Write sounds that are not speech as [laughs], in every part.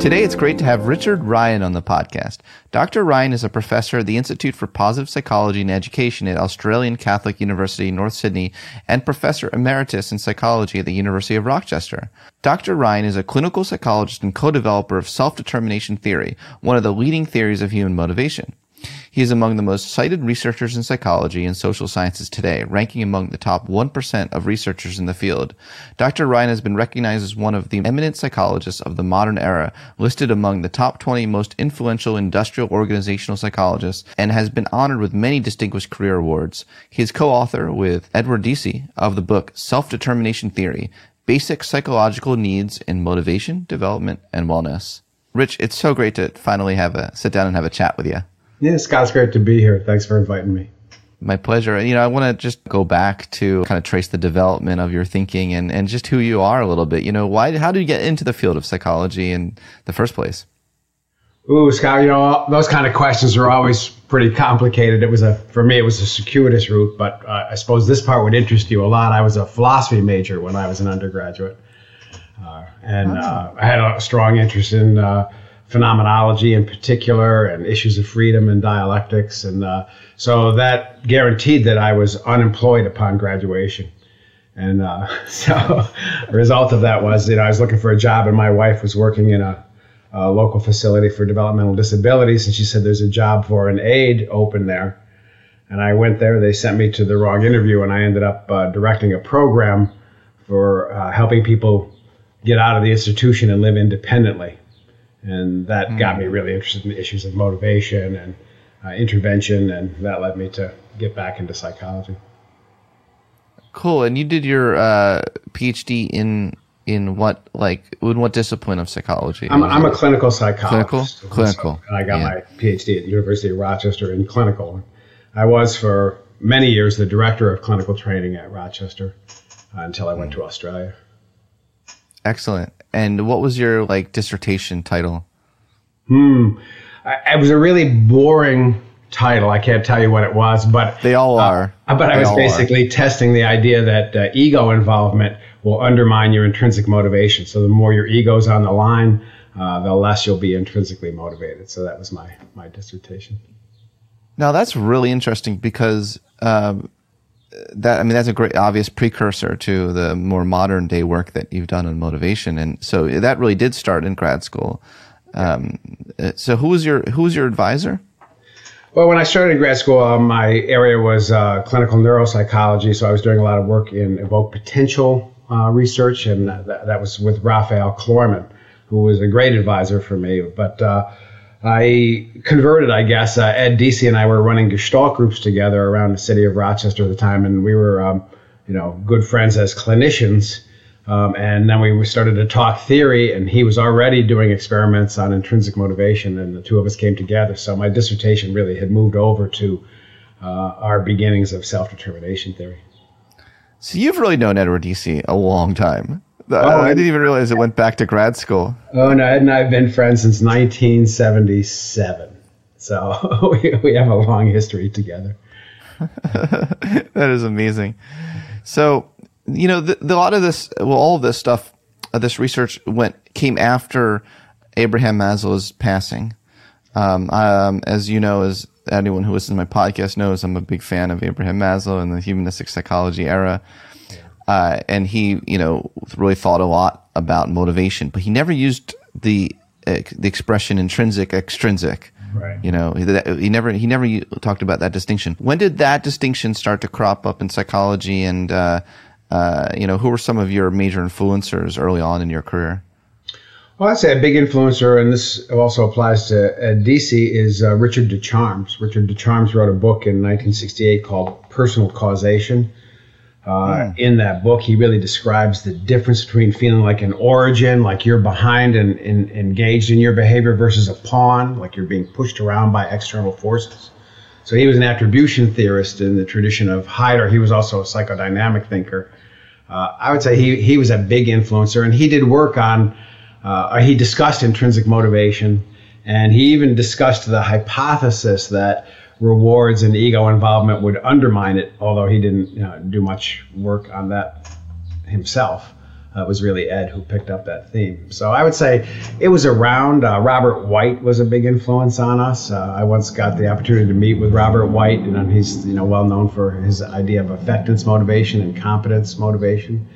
Today, it's great to have Richard Ryan on the podcast. Dr. Ryan is a professor at the Institute for Positive Psychology and Education at Australian Catholic University, North Sydney, and professor emeritus in psychology at the University of Rochester. Dr. Ryan is a clinical psychologist and co-developer of self-determination theory, one of the leading theories of human motivation. He is among the most cited researchers in psychology and social sciences today, ranking among the top 1% of researchers in the field. Dr. Ryan has been recognized as one of the eminent psychologists of the modern era, listed among the top 20 most influential industrial organizational psychologists, and has been honored with many distinguished career awards. He is co-author with Edward Deci of the book Self-Determination Theory, Basic Psychological Needs in Motivation, Development, and Wellness. Rich, it's so great to finally have a sit down and have a chat with you. Yeah, Scott's great to be here. Thanks for inviting me. My pleasure. You know, I want to just go back to kind of trace the development of your thinking and, and just who you are a little bit. You know, why, how did you get into the field of psychology in the first place? Ooh, Scott, you know, those kind of questions are always pretty complicated. It was a, for me, it was a circuitous route, but uh, I suppose this part would interest you a lot. I was a philosophy major when I was an undergraduate. Uh, and uh, I had a strong interest in uh, phenomenology in particular and issues of freedom and dialectics. And uh, so that guaranteed that I was unemployed upon graduation. And uh, [laughs] so the result of that was, you know, I was looking for a job and my wife was working in a, a local facility for developmental disabilities. And she said, there's a job for an aide open there. And I went there. They sent me to the wrong interview, and I ended up uh, directing a program for uh, helping people get out of the institution and live independently and that mm. got me really interested in the issues of motivation and uh, intervention, and that led me to get back into psychology. Cool. And you did your uh, PhD in in what like in what discipline of psychology? I'm, I'm a clinical psychologist. Clinical, clinical. and I got yeah. my PhD at the University of Rochester in clinical. I was for many years the director of clinical training at Rochester uh, until I went to Australia. Excellent. And what was your like dissertation title? Hmm. It was a really boring title. I can't tell you what it was, but they all uh, are. Uh, but they I was basically are. testing the idea that uh, ego involvement will undermine your intrinsic motivation. So the more your ego's on the line, uh, the less you'll be intrinsically motivated. So that was my my dissertation. Now that's really interesting because um, that I mean that's a great obvious precursor to the more modern day work that you've done on motivation, and so that really did start in grad school. Um, so who was your who was your advisor? Well, when I started grad school, uh, my area was uh, clinical neuropsychology, so I was doing a lot of work in evoked potential uh, research, and that, that, was with Raphael Klorman, who was a great advisor for me. But uh, I converted, I guess. Uh, Ed Deci and I were running Gestalt groups together around the city of Rochester at the time, and we were, um, you know, good friends as clinicians. Um, and then we started to talk theory, and he was already doing experiments on intrinsic motivation, and the two of us came together. So my dissertation really had moved over to uh, our beginnings of self determination theory. So you've really known Edward Deci a long time. Oh, I didn't even realize it went back to grad school. Oh no, Ed and I have been friends since 1977. So [laughs] we, we have a long history together. [laughs] that is amazing. So, you know, the, the, a lot of this, well, all of this stuff, uh, this research went came after Abraham Maslow's passing. Um, um, as you know, as anyone who listens to my podcast knows, I'm a big fan of Abraham Maslow and the humanistic psychology era. Uh, and he, you know, really thought a lot about motivation, but he never used the uh, the expression intrinsic, extrinsic. Right. You know, he never he never talked about that distinction. When did that distinction start to crop up in psychology? And uh, uh, you know, who were some of your major influencers early on in your career? Well, I'd say a big influencer, and this also applies to uh, Deci, is uh, Richard DeCharms. Richard DeCharms wrote a book in 1968 called Personal Causation. Uh, In that book, he really describes the difference between feeling like an origin, like you're behind and, and engaged in your behavior, versus a pawn, like you're being pushed around by external forces. So he was an attribution theorist in the tradition of Heider. He was also a psychodynamic thinker. Uh, I would say he, he was a big influencer, and he did work on uh, he discussed intrinsic motivation, and he even discussed the hypothesis that rewards and ego involvement would undermine it, although he didn't you know, do much work on that himself. Uh, it was really Ed who picked up that theme. So I would say it was around. Uh, Robert White was a big influence on us. Uh, I once got the opportunity to meet with Robert White, and he's you know well known for his idea of affectance motivation and competence motivation.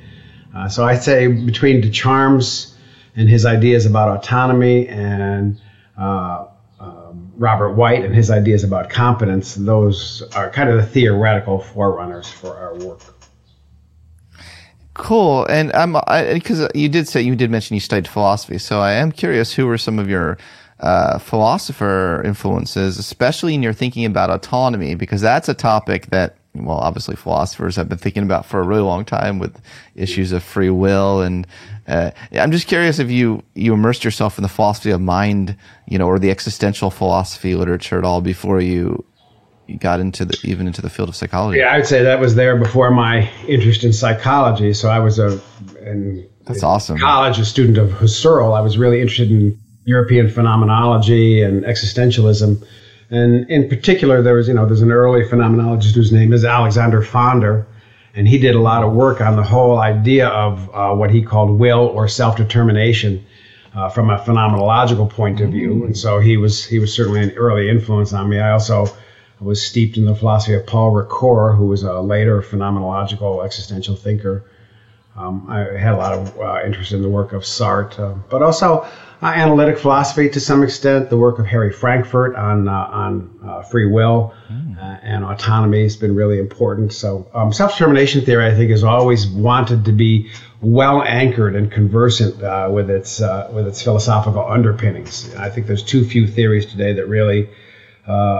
Uh, so I'd say between DeCharms and his ideas about autonomy and uh, Robert White and his ideas about competence, those are kind of the theoretical forerunners for our work. Cool. And I'm because you did say you did mention you studied philosophy, so I am curious who were some of your uh, philosopher influences, especially in your thinking about autonomy, because that's a topic that well, obviously philosophers have been thinking about for a really long time with issues of free will. And uh, I'm just curious if you you immersed yourself in the philosophy of mind, you know, or the existential philosophy literature at all before you you got into the even into the field of psychology. Yeah, I'd say that was there before my interest in psychology. So I was a in, that's awesome. College, a student of Husserl. I was really interested in European phenomenology and existentialism and in particular, there was, you know, there's an early phenomenologist whose name is Alexander Pfander, and he did a lot of work on the whole idea of uh, what he called will or self-determination uh, from a phenomenological point of view. And so he was he was certainly an early influence on me. I also was steeped in the philosophy of Paul Ricoeur, who was a later phenomenological existential thinker. Um, I had a lot of uh, interest in the work of Sartre, uh, but also analytic philosophy to some extent. The work of Harry Frankfurt on uh, on uh, free will mm. and autonomy has been really important. So um, self determination theory, I think, has always wanted to be well anchored and conversant uh, with its with its philosophical underpinnings. I think there's too few theories today that really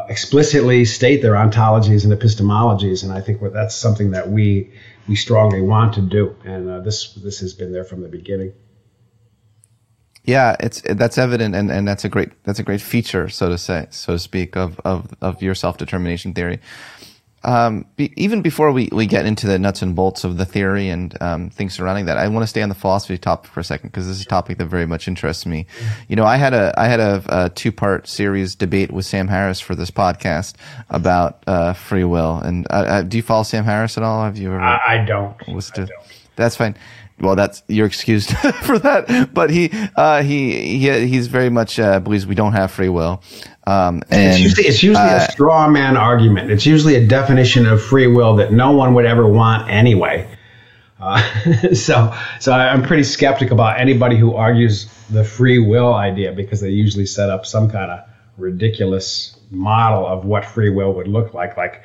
explicitly state their ontologies and epistemologies, and I think that's something that we we strongly want to do, and this this has been there from the beginning. Yeah, it's that's evident, and, and that's a great that's a great feature, so to say, so to speak, of of, of your self determination theory. Um, be, even before we, we get into the nuts and bolts of the theory and um, things surrounding that, I want to stay on the philosophy topic for a second because this is a topic that very much interests me. You know, I had a I had a, a two part series debate with Sam Harris for this podcast about uh, free will. And uh, uh, do you follow Sam Harris at all? Have you ever? I, I don't. I don't. That's fine well, that's you're excused [laughs] for that. But he, uh, he, he, he's very much uh, believes we don't have free will. Um, and it's usually, it's usually uh, a straw man argument. It's usually a definition of free will that no one would ever want anyway. Uh, [laughs] so, so I'm pretty skeptical about anybody who argues the free will idea because they usually set up some kind of ridiculous model of what free will would look like, like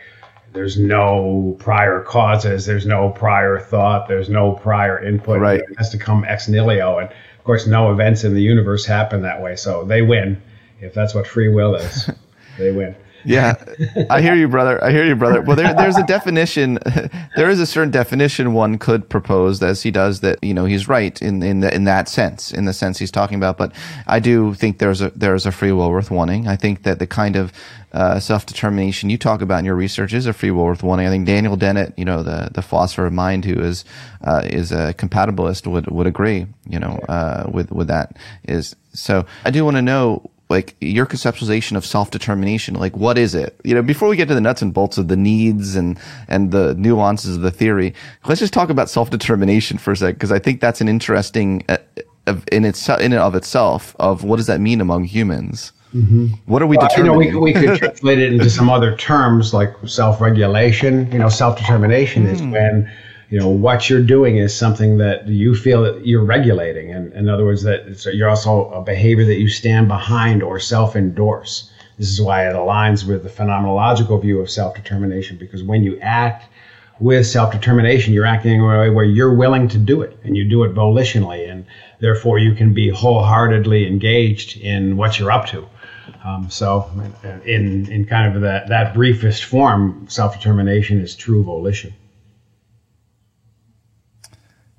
there's no prior causes, there's no prior thought, there's no prior input. Right. It has to come ex nihilo. And of course, no events in the universe happen that way. So they win. If that's what free will is, [laughs] they win. Yeah, I hear you, brother. I hear you, brother. Well, there, there's a definition. [laughs] there is a certain definition one could propose, as he does, that you know he's right in in the, in that sense, in the sense he's talking about. But I do think there's a there's a free will worth wanting. I think that the kind of uh, self determination you talk about in your research is a free will worth wanting. I think Daniel Dennett, you know, the the philosopher of mind, who is uh, is a compatibilist, would would agree. You know, uh, with with that is so. I do want to know like your conceptualization of self-determination like what is it you know before we get to the nuts and bolts of the needs and and the nuances of the theory let's just talk about self-determination for a sec because i think that's an interesting uh, in itself in and of itself of what does that mean among humans mm-hmm. what are we well, determining? You know, we, we could [laughs] translate it into some other terms like self-regulation you know self-determination mm. is hmm. when you know what you're doing is something that you feel that you're regulating. And in other words that you're also a behavior that you stand behind or self-endorse. This is why it aligns with the phenomenological view of self-determination because when you act with self-determination you're acting in a way where you're willing to do it and you do it volitionally and therefore you can be wholeheartedly engaged in what you're up to. Um, so in, in kind of that, that briefest form self-determination is true volition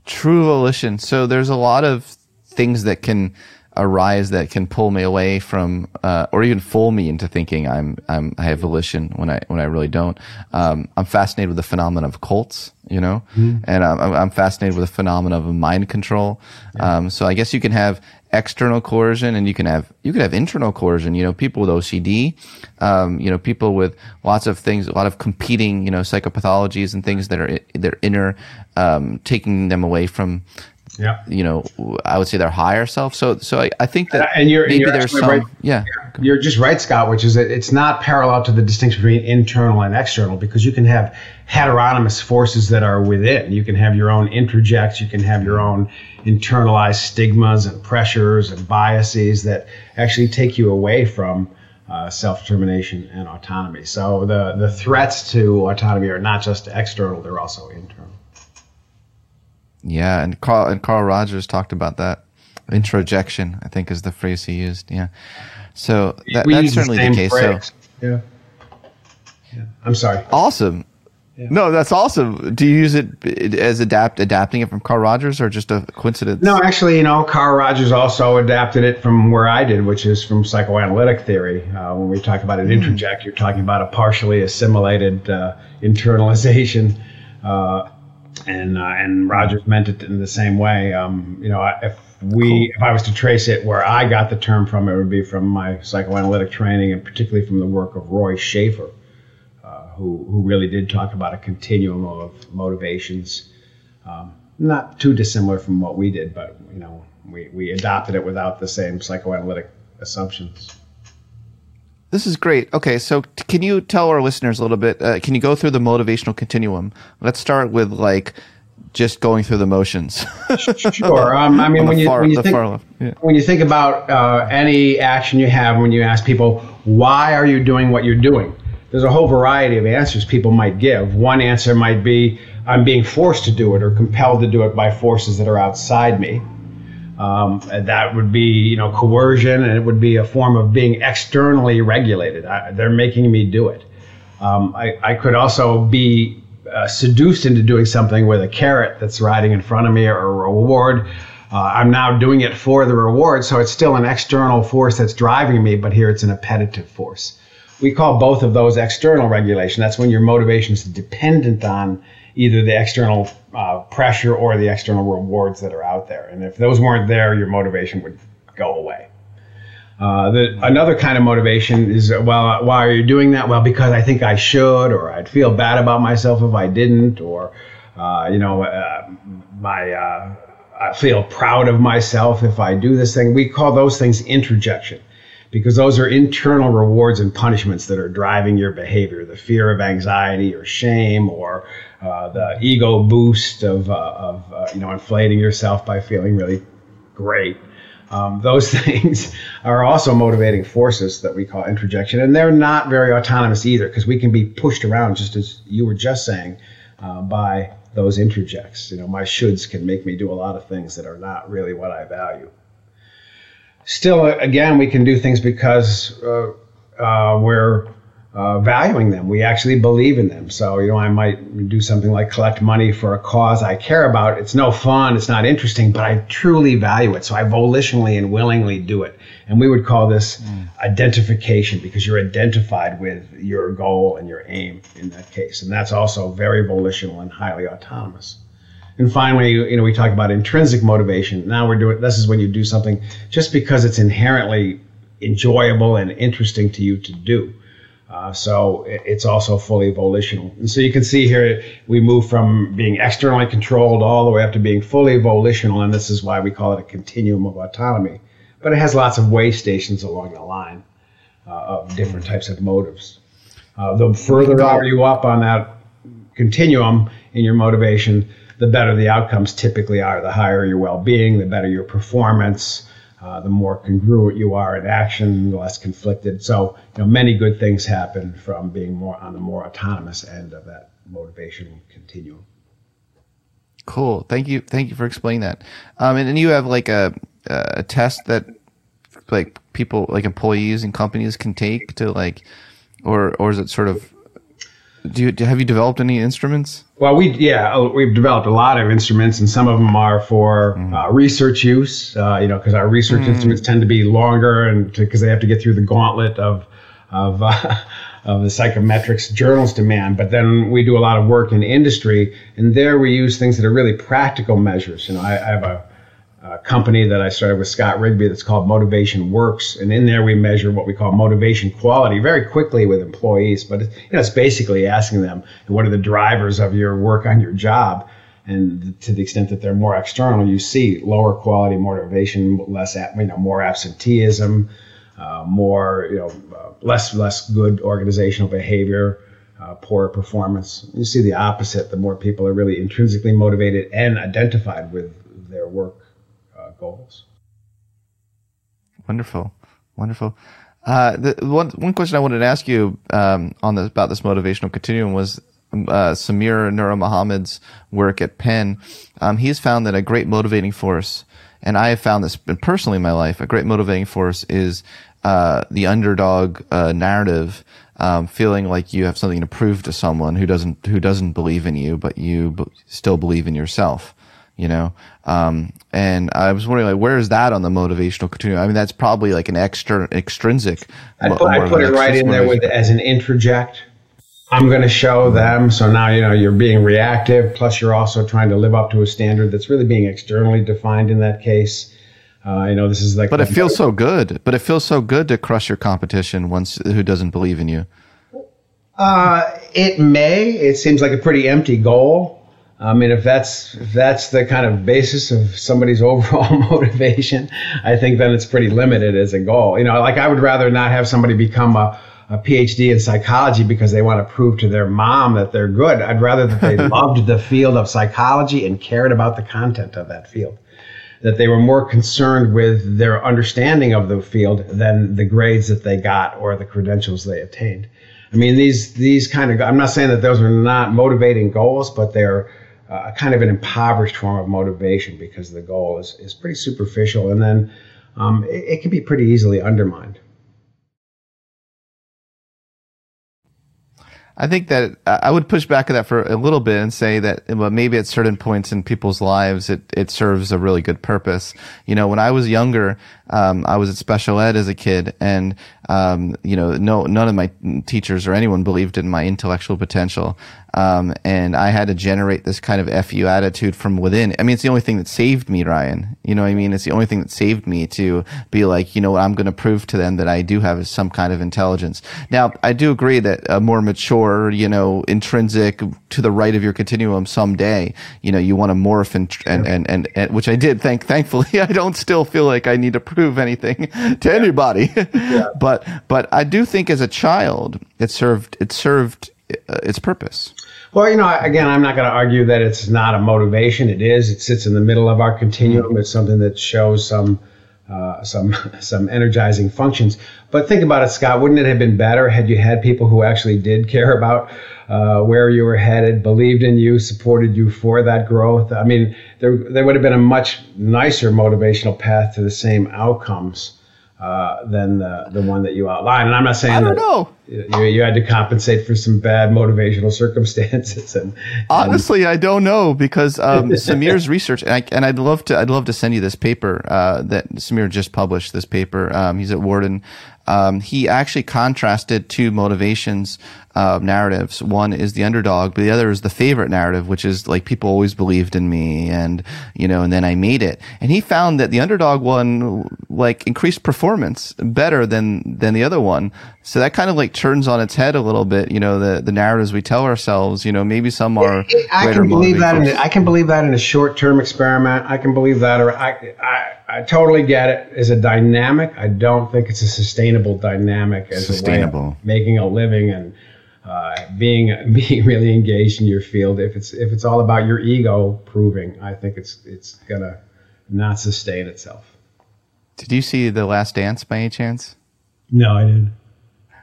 True volition. So there's a lot of things that can arise that can pull me away from, uh, or even fool me into thinking I'm, I'm, I have volition when I, when I really don't. Um, I'm fascinated with the phenomenon of cults, you know, mm-hmm. and I'm, I'm fascinated with the phenomenon of mind control. Yeah. Um, so I guess you can have external coercion and you can have you can have internal coercion you know people with ocd um, you know people with lots of things a lot of competing you know psychopathologies and things that are their inner um, taking them away from yeah. you know, I would say their higher self. So, so I, I think that and you're, maybe you're there's some, right. yeah. You're just right, Scott, which is that it's not parallel to the distinction between internal and external because you can have heteronomous forces that are within. You can have your own introjects, you can have your own internalized stigmas and pressures and biases that actually take you away from uh, self-determination and autonomy. So the, the threats to autonomy are not just external, they're also internal. Yeah, and Carl and Carl Rogers talked about that. Introjection, I think, is the phrase he used. Yeah. So that, that's certainly the, the case. Phrase. So yeah. yeah. I'm sorry. Awesome. Yeah. No, that's awesome. Do you use it as adapt adapting it from Carl Rogers or just a coincidence? No, actually, you know, Carl Rogers also adapted it from where I did, which is from psychoanalytic theory. Uh, when we talk about an mm. introject, you're talking about a partially assimilated uh, internalization. Uh, and uh, and Rogers meant it in the same way. Um, you know, if we cool. if I was to trace it where I got the term from, it would be from my psychoanalytic training, and particularly from the work of Roy Schafer, uh, who who really did talk about a continuum of motivations, um, not too dissimilar from what we did, but you know, we we adopted it without the same psychoanalytic assumptions. This is great. Okay, so t- can you tell our listeners a little bit? Uh, can you go through the motivational continuum? Let's start with like just going through the motions. [laughs] sure. Um, I mean, when you, far, when, you think, yeah. when you think about uh, any action you have, when you ask people, why are you doing what you're doing? There's a whole variety of answers people might give. One answer might be, I'm being forced to do it or compelled to do it by forces that are outside me. Um, that would be, you know, coercion, and it would be a form of being externally regulated. I, they're making me do it. Um, I, I, could also be uh, seduced into doing something with a carrot that's riding in front of me or a reward. Uh, I'm now doing it for the reward, so it's still an external force that's driving me, but here it's an appetitive force. We call both of those external regulation. That's when your motivation is dependent on either the external uh, pressure or the external rewards that are out there. And if those weren't there, your motivation would go away. Uh, the, another kind of motivation is, well, why are you doing that? Well, because I think I should, or I'd feel bad about myself if I didn't, or, uh, you know, uh, my, uh, I feel proud of myself if I do this thing. We call those things introjection because those are internal rewards and punishments that are driving your behavior the fear of anxiety or shame or uh, the ego boost of, uh, of uh, you know inflating yourself by feeling really great. Um, those [laughs] things are also motivating forces that we call introjection, and they're not very autonomous either because we can be pushed around, just as you were just saying, uh, by those introjects. You know, my shoulds can make me do a lot of things that are not really what I value. Still, again, we can do things because uh, uh, we're uh, valuing them. We actually believe in them. So, you know, I might do something like collect money for a cause I care about. It's no fun, it's not interesting, but I truly value it. So I volitionally and willingly do it. And we would call this mm. identification because you're identified with your goal and your aim in that case. And that's also very volitional and highly autonomous. And finally, you know, we talk about intrinsic motivation. Now we're doing this is when you do something just because it's inherently enjoyable and interesting to you to do. Uh, so it's also fully volitional. And so you can see here we move from being externally controlled all the way up to being fully volitional, and this is why we call it a continuum of autonomy. But it has lots of way stations along the line uh, of different types of motives. Uh, the further are you up on that continuum in your motivation, the better the outcomes typically are. The higher your well-being, the better your performance, uh, the more congruent you are in action, the less conflicted. So, you know, many good things happen from being more on the more autonomous end of that motivation continuum. Cool. Thank you. Thank you for explaining that. Um, and, and you have like a, a test that like people, like employees and companies can take to like, or, or is it sort of do you have you developed any instruments? Well, we yeah uh, we've developed a lot of instruments, and some of them are for mm. uh, research use. Uh, you know, because our research mm. instruments tend to be longer, and because they have to get through the gauntlet of of uh, [laughs] of the psychometrics journals demand. But then we do a lot of work in industry, and there we use things that are really practical measures. You know, I, I have a a company that I started with Scott Rigby that's called Motivation Works, and in there we measure what we call motivation quality very quickly with employees. But you know, it's basically asking them what are the drivers of your work on your job, and to the extent that they're more external, you see lower quality motivation, less you know more absenteeism, uh, more you know uh, less less good organizational behavior. Uh, poor performance. You see the opposite. The more people are really intrinsically motivated and identified with their work goals. Wonderful, wonderful. Uh, the one one question I wanted to ask you um, on the, about this motivational continuum was uh, Samir Nurmohamed's work at Penn. Um, he's found that a great motivating force, and I have found this personally in my life, a great motivating force is uh, the underdog uh, narrative. Um, feeling like you have something to prove to someone who doesn't who doesn't believe in you, but you b- still believe in yourself you know? Um, and i was wondering like where is that on the motivational continuum? I mean that's probably like an extra extrinsic i put, I put it right in there with as an introject. I'm going to show them so now you know you're being reactive plus you're also trying to live up to a standard that's really being externally defined in that case. Uh, you know this is like but it feels so good but it feels so good to crush your competition once who doesn't believe in you. Uh, it may. It seems like a pretty empty goal. I mean, if that's if that's the kind of basis of somebody's [laughs] overall motivation, I think then it's pretty limited as a goal. You know, like I would rather not have somebody become a, a PhD in psychology because they want to prove to their mom that they're good. I'd rather that they [laughs] loved the field of psychology and cared about the content of that field. That they were more concerned with their understanding of the field than the grades that they got or the credentials they attained. I mean, these these kind of I'm not saying that those are not motivating goals, but they're uh, kind of an impoverished form of motivation because the goal is, is pretty superficial and then um, it, it can be pretty easily undermined. I think that I would push back at that for a little bit and say that well, maybe at certain points in people's lives, it, it serves a really good purpose. You know, when I was younger, um, I was at special ed as a kid and, um, you know, no, none of my teachers or anyone believed in my intellectual potential. Um, and I had to generate this kind of FU attitude from within. I mean, it's the only thing that saved me, Ryan. You know what I mean? It's the only thing that saved me to be like, you know what, I'm going to prove to them that I do have some kind of intelligence. Now, I do agree that a more mature, you know, intrinsic to the right of your continuum someday, you know, you want to morph and, and, and, and, and which I did. Thank, thankfully, [laughs] I don't still feel like I need to prove anything [laughs] to anybody. Yeah. [laughs] but, but I do think as a child, it served, it served uh, its purpose. Well, you know, again, I'm not going to argue that it's not a motivation. It is. It sits in the middle of our continuum. It's something that shows some uh, some [laughs] some energizing functions. But think about it, Scott. Wouldn't it have been better had you had people who actually did care about uh, where you were headed, believed in you, supported you for that growth? I mean, there there would have been a much nicer motivational path to the same outcomes. Uh, than the, the one that you outlined. And I'm not saying I don't that know. You, you had to compensate for some bad motivational [laughs] circumstances. And, Honestly, I don't know because um, Samir's research, and, I, and I'd love to, I'd love to send you this paper uh, that Samir just published. This paper, um, he's at Wharton. Um, he actually contrasted two motivations uh, narratives. One is the underdog, but the other is the favorite narrative, which is like people always believed in me, and you know, and then I made it. And he found that the underdog one like increased performance better than than the other one. So that kind of like turns on its head a little bit. You know, the the narratives we tell ourselves. You know, maybe some are. I can believe that. In a, I can believe that in a short term experiment. I can believe that, or I, I I totally get it as a dynamic. I don't think it's a sustainable dynamic as sustainable. a way of making a living and uh, being [laughs] being really engaged in your field. If it's if it's all about your ego proving, I think it's it's gonna not sustain itself. Did you see the Last Dance by any chance? No, I didn't.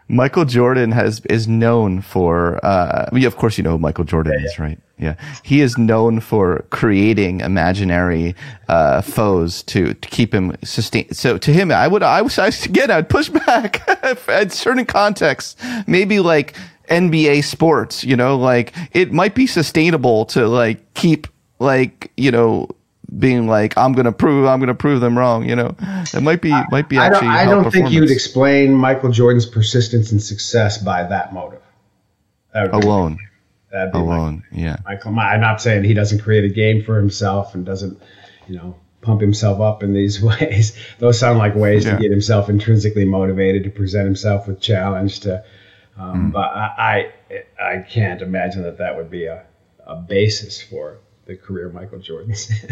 Michael Jordan has is known for. Uh, of course, you know who Michael Jordan yeah, is, right? Yeah, he is known for creating imaginary uh, foes to, to keep him sustained. So to him, I would, I was, [laughs] again, I'd push back [laughs] at certain contexts. Maybe like NBA sports, you know, like it might be sustainable to like keep like you know being like I'm gonna prove I'm gonna prove them wrong. You know, it might be might be actually. I don't, I don't think you would explain Michael Jordan's persistence and success by that motive. That alone. That'd be alone. Michael. yeah. Michael, I'm not saying he doesn't create a game for himself and doesn't, you know, pump himself up in these [laughs] ways. Those sound like ways yeah. to get himself intrinsically motivated to present himself with challenge. To, um, mm. but I, I, I can't imagine that that would be a, a basis for the career Michael Jordan's. [laughs]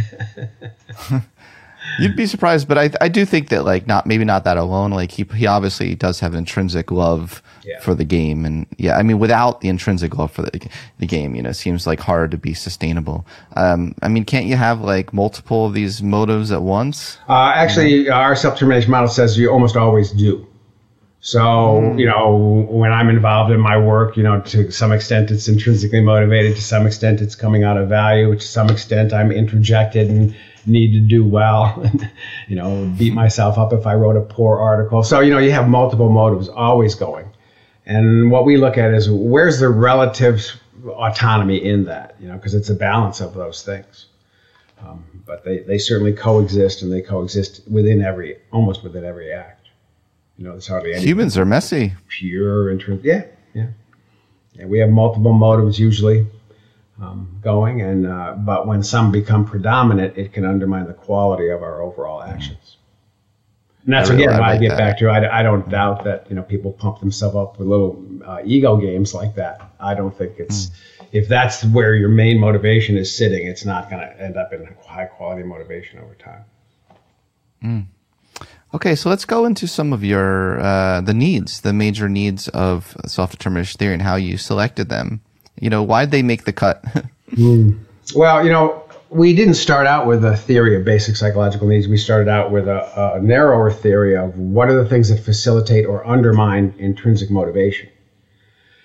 You'd be surprised, but I I do think that like not maybe not that alone. Like he he obviously does have an intrinsic love yeah. for the game, and yeah, I mean without the intrinsic love for the the game, you know, seems like hard to be sustainable. Um, I mean, can't you have like multiple of these motives at once? Uh, actually, our self determination model says you almost always do. So, mm. you know, when I'm involved in my work, you know, to some extent it's intrinsically motivated, to some extent it's coming out of value, to some extent I'm introjected and need to do well, [laughs] and, you know, beat myself up if I wrote a poor article. So, you know, you have multiple motives always going. And what we look at is where's the relative autonomy in that, you know, because it's a balance of those things. Um, but they, they certainly coexist and they coexist within every, almost within every act. You know, there's hardly any. Humans are messy. Pure interest. Yeah, yeah. Yeah, we have multiple motives usually um, going, and uh, but when some become predominant, it can undermine the quality of our overall actions. And that's I really again why I get that. back to. I, I don't doubt that you know people pump themselves up with little uh, ego games like that. I don't think it's mm. if that's where your main motivation is sitting, it's not going to end up in high quality motivation over time. Mm. Okay, so let's go into some of your uh, the needs, the major needs of self determination theory, and how you selected them. You know, why'd they make the cut? [laughs] mm. Well, you know, we didn't start out with a theory of basic psychological needs. We started out with a, a narrower theory of what are the things that facilitate or undermine intrinsic motivation.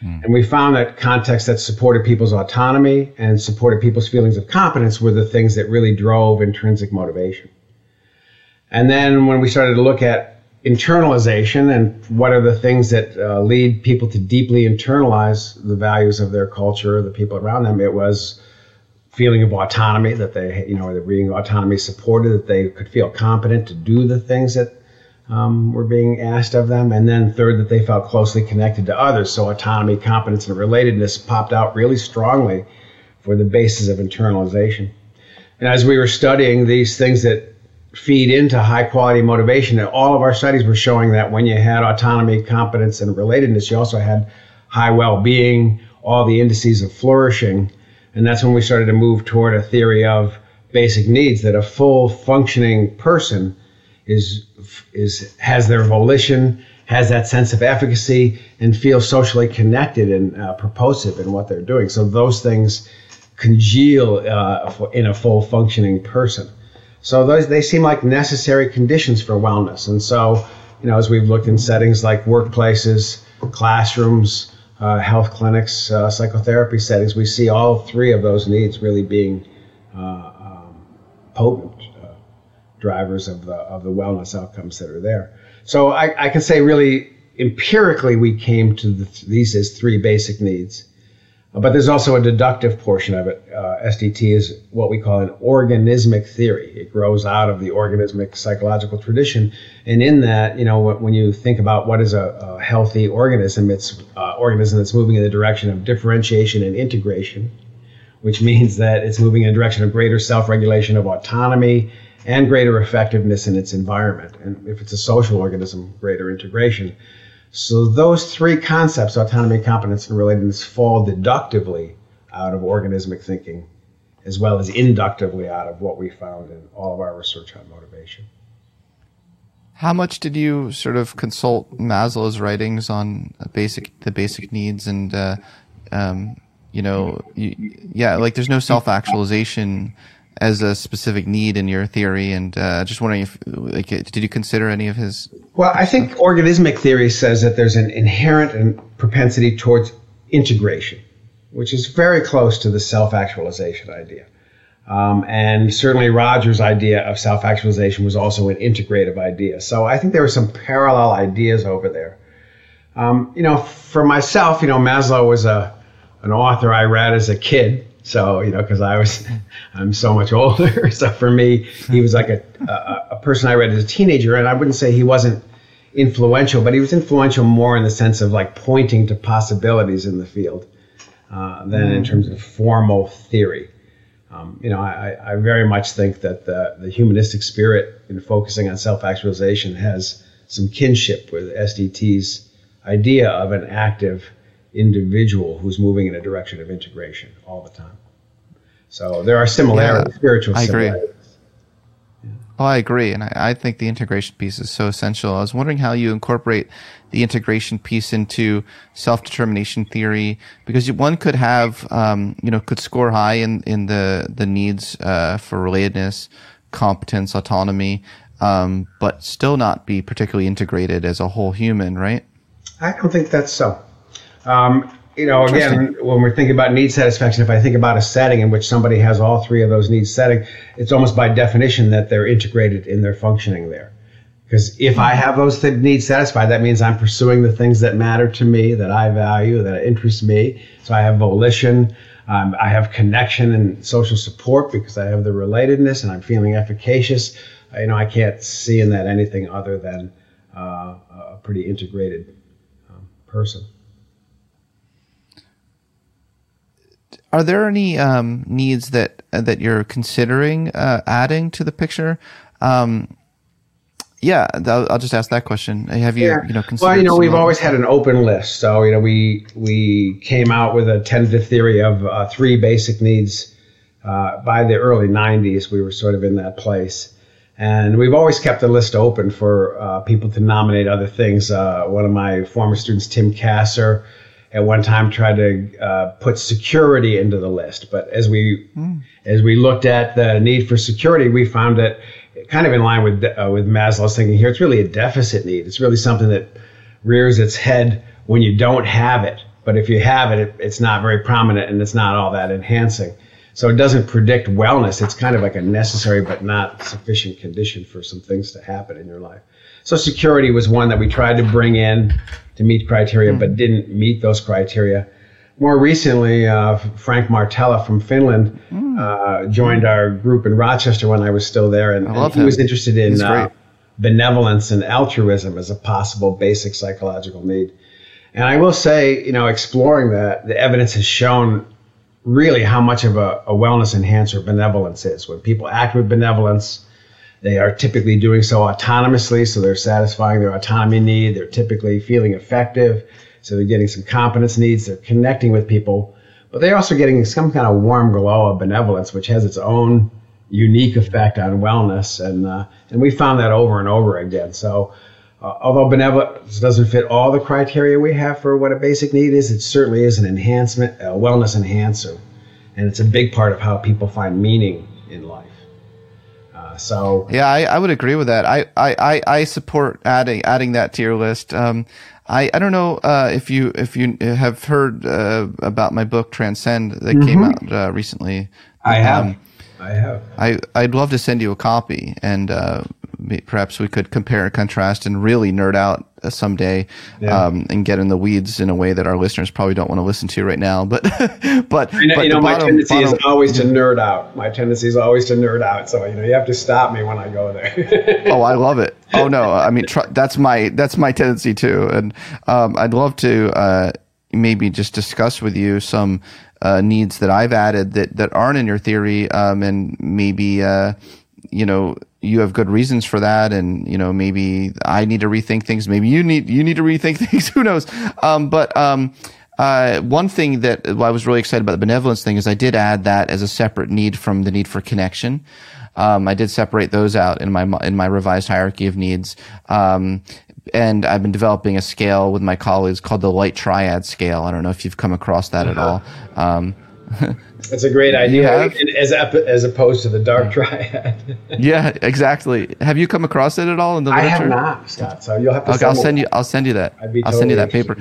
Mm. And we found that contexts that supported people's autonomy and supported people's feelings of competence were the things that really drove intrinsic motivation. And then when we started to look at internalization and what are the things that uh, lead people to deeply internalize the values of their culture, the people around them. It was feeling of autonomy that they, you know, the reading autonomy supported that they could feel competent to do the things that um, were being asked of them, and then third that they felt closely connected to others. So autonomy, competence, and relatedness popped out really strongly for the basis of internalization. And as we were studying these things that feed into high quality motivation. And all of our studies were showing that when you had autonomy, competence, and relatedness, you also had high well being, all the indices of flourishing. And that's when we started to move toward a theory of basic needs that a full functioning person is, is, has their volition, has that sense of efficacy, and feels socially connected and uh, propulsive in what they're doing. So those things congeal uh, in a full functioning person. So those they seem like necessary conditions for wellness. And so, you know, as we've looked in settings like workplaces, classrooms, uh, health clinics, uh, psychotherapy settings, we see all three of those needs really being uh, um, potent. Uh, drivers of the of the wellness outcomes that are there. So I, I can say really empirically we came to the, these as three basic needs. But there's also a deductive portion of it. Uh, SDT is what we call an organismic theory. It grows out of the organismic psychological tradition, and in that, you know, when you think about what is a, a healthy organism, it's uh, organism that's moving in the direction of differentiation and integration, which means that it's moving in a direction of greater self-regulation, of autonomy, and greater effectiveness in its environment. And if it's a social organism, greater integration. So those three concepts, autonomy, competence, and relatedness, fall deductively out of organismic thinking, as well as inductively out of what we found in all of our research on motivation. How much did you sort of consult Maslow's writings on basic the basic needs and uh, um, you know you, yeah like there's no self actualization as a specific need in your theory, and uh, just wondering if, like, did you consider any of his? Well, I think organismic theory says that there's an inherent and propensity towards integration, which is very close to the self-actualization idea. Um, and certainly Rogers' idea of self-actualization was also an integrative idea. So I think there were some parallel ideas over there. Um, you know, for myself, you know, Maslow was a an author I read as a kid so, you know, because I was, [laughs] I'm so much older. [laughs] so for me, he was like a, a, a, person I read as a teenager. And I wouldn't say he wasn't influential, but he was influential more in the sense of like pointing to possibilities in the field uh, than mm. in terms of formal theory. Um, you know, I, I very much think that the, the humanistic spirit in focusing on self actualization has some kinship with SDT's idea of an active individual who's moving in a direction of integration all the time. So there are similarities, yeah, spiritual I similarities. Agree. Oh, I agree. And I, I, think the integration piece is so essential. I was wondering how you incorporate the integration piece into self determination theory, because one could have, um, you know, could score high in, in the, the needs uh, for relatedness, competence, autonomy, um, but still not be particularly integrated as a whole human, right? I don't think that's so. Um, you know, again, when we're thinking about need satisfaction, if I think about a setting in which somebody has all three of those needs setting, it's almost by definition that they're integrated in their functioning there. Because if I have those th- needs satisfied, that means I'm pursuing the things that matter to me, that I value, that interest me. So I have volition, um, I have connection and social support because I have the relatedness, and I'm feeling efficacious. you know, I can't see in that anything other than uh, a pretty integrated um, person. Are there any um, needs that uh, that you're considering uh, adding to the picture? Um, yeah, I'll, I'll, just ask that question. Have you, yeah. you know, Well, you know, we've always had an open list. So, you know, we we came out with a tentative theory of uh, three basic needs uh, by the early '90s. We were sort of in that place, and we've always kept the list open for uh, people to nominate other things. Uh, one of my former students, Tim Kasser at one time tried to uh, put security into the list, but as we mm. as we looked at the need for security, we found that kind of in line with uh, with Maslow's thinking here, it's really a deficit need. It's really something that rears its head when you don't have it, but if you have it, it it's not very prominent and it's not all that enhancing. So it doesn't predict wellness. It's kind of like a necessary but not sufficient condition for some things to happen in your life. So security was one that we tried to bring in to meet criteria, mm. but didn't meet those criteria. More recently, uh, Frank Martela from Finland mm. uh, joined our group in Rochester when I was still there, and, and he was interested in uh, benevolence and altruism as a possible basic psychological need. And I will say, you know, exploring that, the evidence has shown really how much of a, a wellness enhancer benevolence is. When people act with benevolence, they are typically doing so autonomously, so they're satisfying their autonomy need. They're typically feeling effective, so they're getting some competence needs. They're connecting with people, but they're also getting some kind of warm glow of benevolence, which has its own unique effect on wellness. And uh, and we found that over and over again. So. Uh, although benevolence doesn't fit all the criteria we have for what a basic need is, it certainly is an enhancement, a wellness enhancer. And it's a big part of how people find meaning in life. So yeah, I, I would agree with that. I, I, I support adding adding that to your list. Um, I, I don't know uh, if you if you have heard uh, about my book Transcend that mm-hmm. came out uh, recently. I have. Um, I have. I I'd love to send you a copy, and uh, perhaps we could compare and contrast and really nerd out uh, someday yeah. um, and get in the weeds in a way that our listeners probably don't want to listen to right now. But [laughs] but, you know, but you know my bottom, tendency bottom, is always to nerd out. My tendency is always to nerd out. So you know you have to stop me when I go there. [laughs] oh, I love it. Oh no, I mean tr- that's my that's my tendency too, and um, I'd love to uh, maybe just discuss with you some uh, needs that I've added that that aren't in your theory, um, and maybe uh, you know you have good reasons for that, and you know maybe I need to rethink things. Maybe you need you need to rethink [laughs] things. Who knows? Um, but um, uh, one thing that I was really excited about the benevolence thing is I did add that as a separate need from the need for connection. Um, I did separate those out in my in my revised hierarchy of needs. Um, and I've been developing a scale with my colleagues called the Light Triad scale. I don't know if you've come across that uh-huh. at all. [laughs] That's a great idea, as as opposed to the dark triad. [laughs] yeah, exactly. Have you come across it at all in the literature? I have not, Scott. So you'll have to. Okay, I'll send you. I'll send you that. I'll totally send you that paper.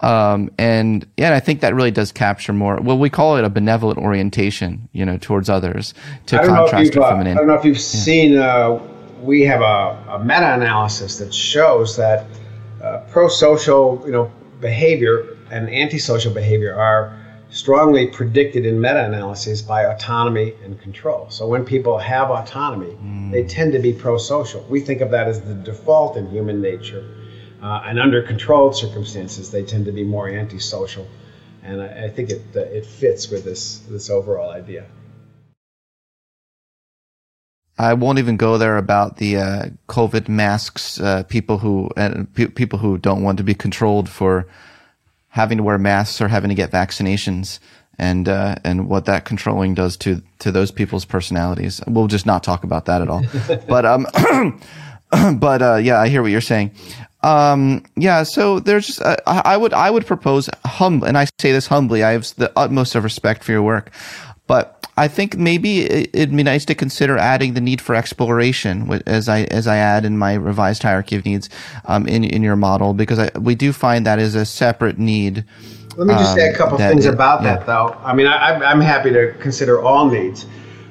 Um, and yeah, I think that really does capture more. Well, we call it a benevolent orientation, you know, towards others to contrast it from an. Uh, I don't know if you've yeah. seen. Uh, we have a, a meta-analysis that shows that uh, pro-social, you know, behavior and antisocial behavior are strongly predicted in meta-analyses by autonomy and control. So when people have autonomy, mm. they tend to be pro-social. We think of that as the default in human nature. Uh, and under controlled circumstances, they tend to be more antisocial. And I, I think it, uh, it fits with this, this overall idea. I won't even go there about the uh, COVID masks. Uh, people who pe- people who don't want to be controlled for having to wear masks or having to get vaccinations, and uh, and what that controlling does to to those people's personalities. We'll just not talk about that at all. [laughs] but um, [clears throat] but uh, yeah, I hear what you're saying. Um, yeah, so there's just, uh, I would, I would propose humble, and I say this humbly, I have the utmost of respect for your work, but I think maybe it'd be nice to consider adding the need for exploration as I as I add in my revised hierarchy of needs um, in in your model because I, we do find that is a separate need. Let me just um, say a um, couple things about yeah. that, though. I mean, I, I'm happy to consider all needs,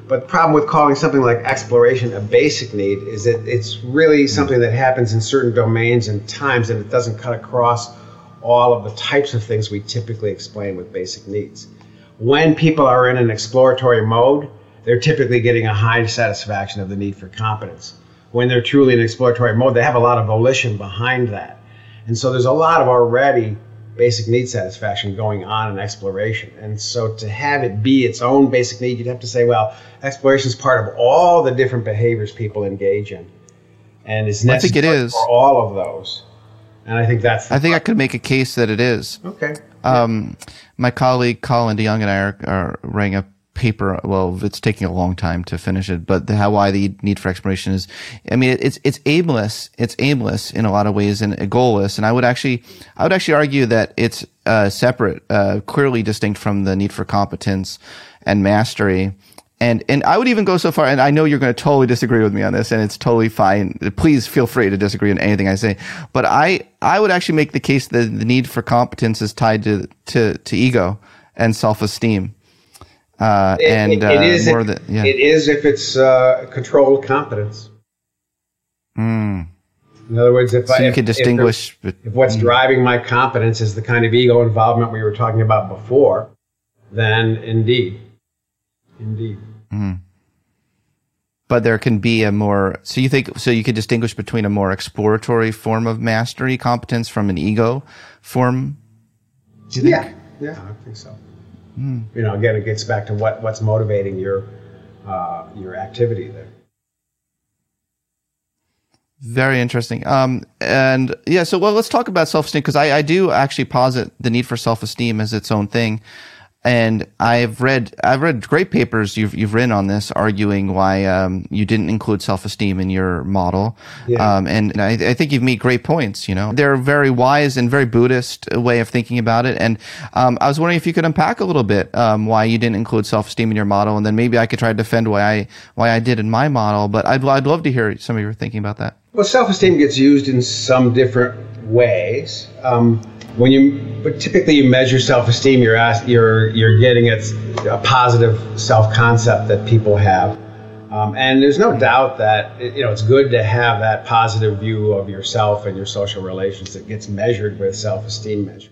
but the problem with calling something like exploration a basic need is that it's really something that happens in certain domains and times, and it doesn't cut across all of the types of things we typically explain with basic needs when people are in an exploratory mode, they're typically getting a high satisfaction of the need for competence. When they're truly in exploratory mode, they have a lot of volition behind that. And so there's a lot of already basic need satisfaction going on in exploration. And so to have it be its own basic need, you'd have to say, well, exploration is part of all the different behaviors people engage in. And it's necessary I think it is. for all of those. And I think that's. I think part. I could make a case that it is. Okay. Um, my colleague Colin DeYoung and I are, are writing a paper. Well, it's taking a long time to finish it, but the, how why the need for exploration is. I mean, it's it's aimless. It's aimless in a lot of ways and goalless. And I would actually, I would actually argue that it's uh, separate, uh, clearly distinct from the need for competence and mastery. And, and I would even go so far, and I know you're going to totally disagree with me on this, and it's totally fine. Please feel free to disagree on anything I say. But I, I would actually make the case that the need for competence is tied to, to, to ego and self-esteem. Uh, it, and it, it uh, is more if, yeah. it is if it's uh, controlled competence. Mm. In other words, if so I, you if, can distinguish, if, if what's mm. driving my competence is the kind of ego involvement we were talking about before, then indeed, indeed. Mm. But there can be a more, so you think, so you could distinguish between a more exploratory form of mastery competence from an ego form? you Yeah, yeah, I think so. Mm. You know, again, it gets back to what, what's motivating your, uh, your activity there. Very interesting. Um, and yeah, so well, let's talk about self esteem because I, I do actually posit the need for self esteem as its own thing and I've read I've read great papers you've you've written on this, arguing why um, you didn't include self esteem in your model. Yeah. Um, and, and I, I, think you've made great points. You know, they're very wise and very Buddhist way of thinking about it. And um, I was wondering if you could unpack a little bit um, why you didn't include self esteem in your model, and then maybe I could try to defend why I why I did in my model. But I'd I'd love to hear some of your thinking about that. Well, self esteem gets used in some different ways. Um, when you but typically you measure self-esteem you're asked, you're you're getting at a positive self-concept that people have. Um, and there's no doubt that you know it's good to have that positive view of yourself and your social relations that gets measured with self-esteem measures.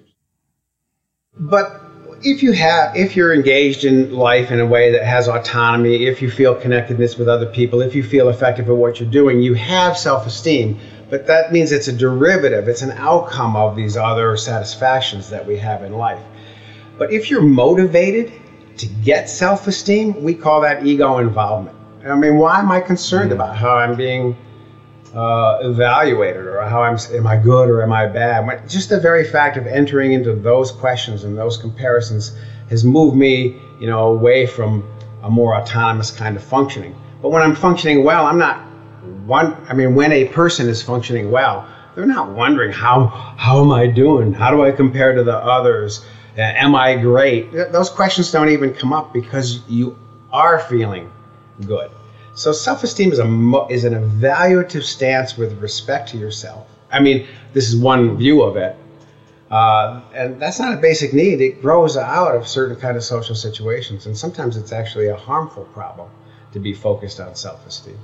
But if you have if you're engaged in life in a way that has autonomy if you feel connectedness with other people if you feel effective at what you're doing you have self-esteem but that means it's a derivative, it's an outcome of these other satisfactions that we have in life. But if you're motivated to get self esteem, we call that ego involvement. I mean, why am I concerned about how I'm being uh, evaluated or how I'm, am I good or am I bad? Just the very fact of entering into those questions and those comparisons has moved me, you know, away from a more autonomous kind of functioning. But when I'm functioning well, I'm not one, I mean, when a person is functioning well, they're not wondering how how am I doing? How do I compare to the others? Uh, am I great? Those questions don't even come up because you are feeling good. So self-esteem is a is an evaluative stance with respect to yourself. I mean, this is one view of it, uh, and that's not a basic need. It grows out of certain kind of social situations, and sometimes it's actually a harmful problem to be focused on self-esteem.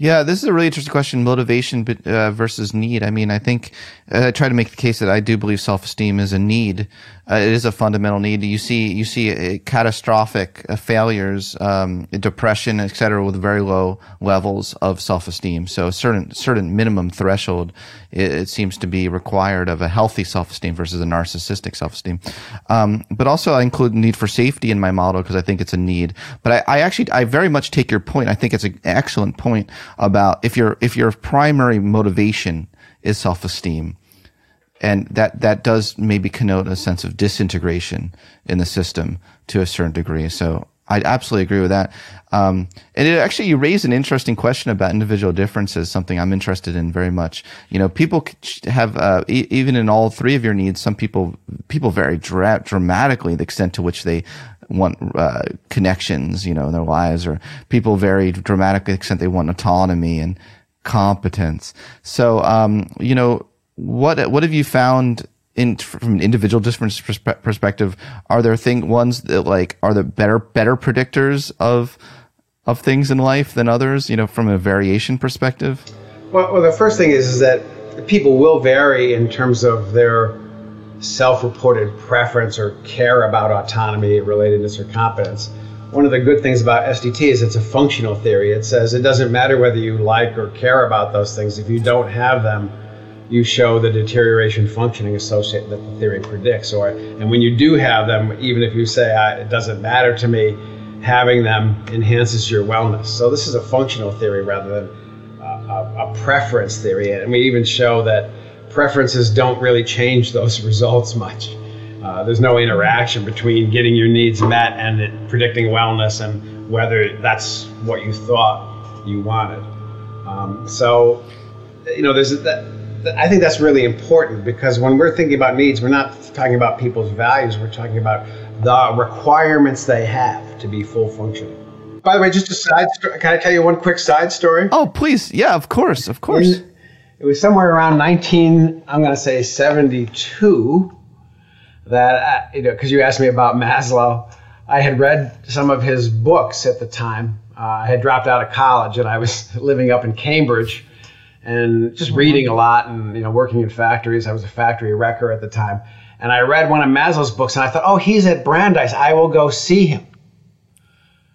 Yeah, this is a really interesting question: motivation uh, versus need. I mean, I think uh, I try to make the case that I do believe self-esteem is a need. Uh, it is a fundamental need. You see, you see catastrophic uh, failures, um, depression, et cetera, with very low levels of self-esteem. So, a certain certain minimum threshold it, it, seems to be required of a healthy self-esteem versus a narcissistic self-esteem. Um, but also, I include need for safety in my model because I think it's a need. But I, I actually, I very much take your point. I think it's an excellent point about if your if your primary motivation is self-esteem and that that does maybe connote a sense of disintegration in the system to a certain degree so I absolutely agree with that. Um, and it actually, you raised an interesting question about individual differences, something I'm interested in very much. You know, people have, uh, e- even in all three of your needs, some people, people vary dra- dramatically the extent to which they want, uh, connections, you know, in their lives, or people vary dramatically extent they want autonomy and competence. So, um, you know, what, what have you found in from an individual difference perspe- perspective, are there thing ones that like are the better better predictors of of things in life than others? You know, from a variation perspective. Well, well the first thing is is that people will vary in terms of their self-reported preference or care about autonomy, relatedness, or competence. One of the good things about SDT is it's a functional theory. It says it doesn't matter whether you like or care about those things. If you don't have them, you show the deterioration functioning associated that the theory predicts. Or and when you do have them, even if you say it doesn't matter to me, having them enhances your wellness. So this is a functional theory rather than a, a preference theory. And we even show that preferences don't really change those [laughs] results much. Uh, there's no interaction between getting your needs met and it, predicting wellness and whether that's what you thought you wanted. Um, so, you know, there's that I think that's really important because when we're thinking about needs, we're not talking about people's values. We're talking about the requirements they have to be full functioning. By the way, just a side story. Can I tell you one quick side story? Oh, please. Yeah, of course. Of course. In, it was somewhere around 19, I'm going to say 72, that, I, you know, because you asked me about Maslow. I had read some of his books at the time. Uh, I had dropped out of college and I was [laughs] living up in Cambridge and just reading a lot and you know working in factories. I was a factory wrecker at the time, and I read one of Maslow's books, and I thought, oh, he's at Brandeis. I will go see him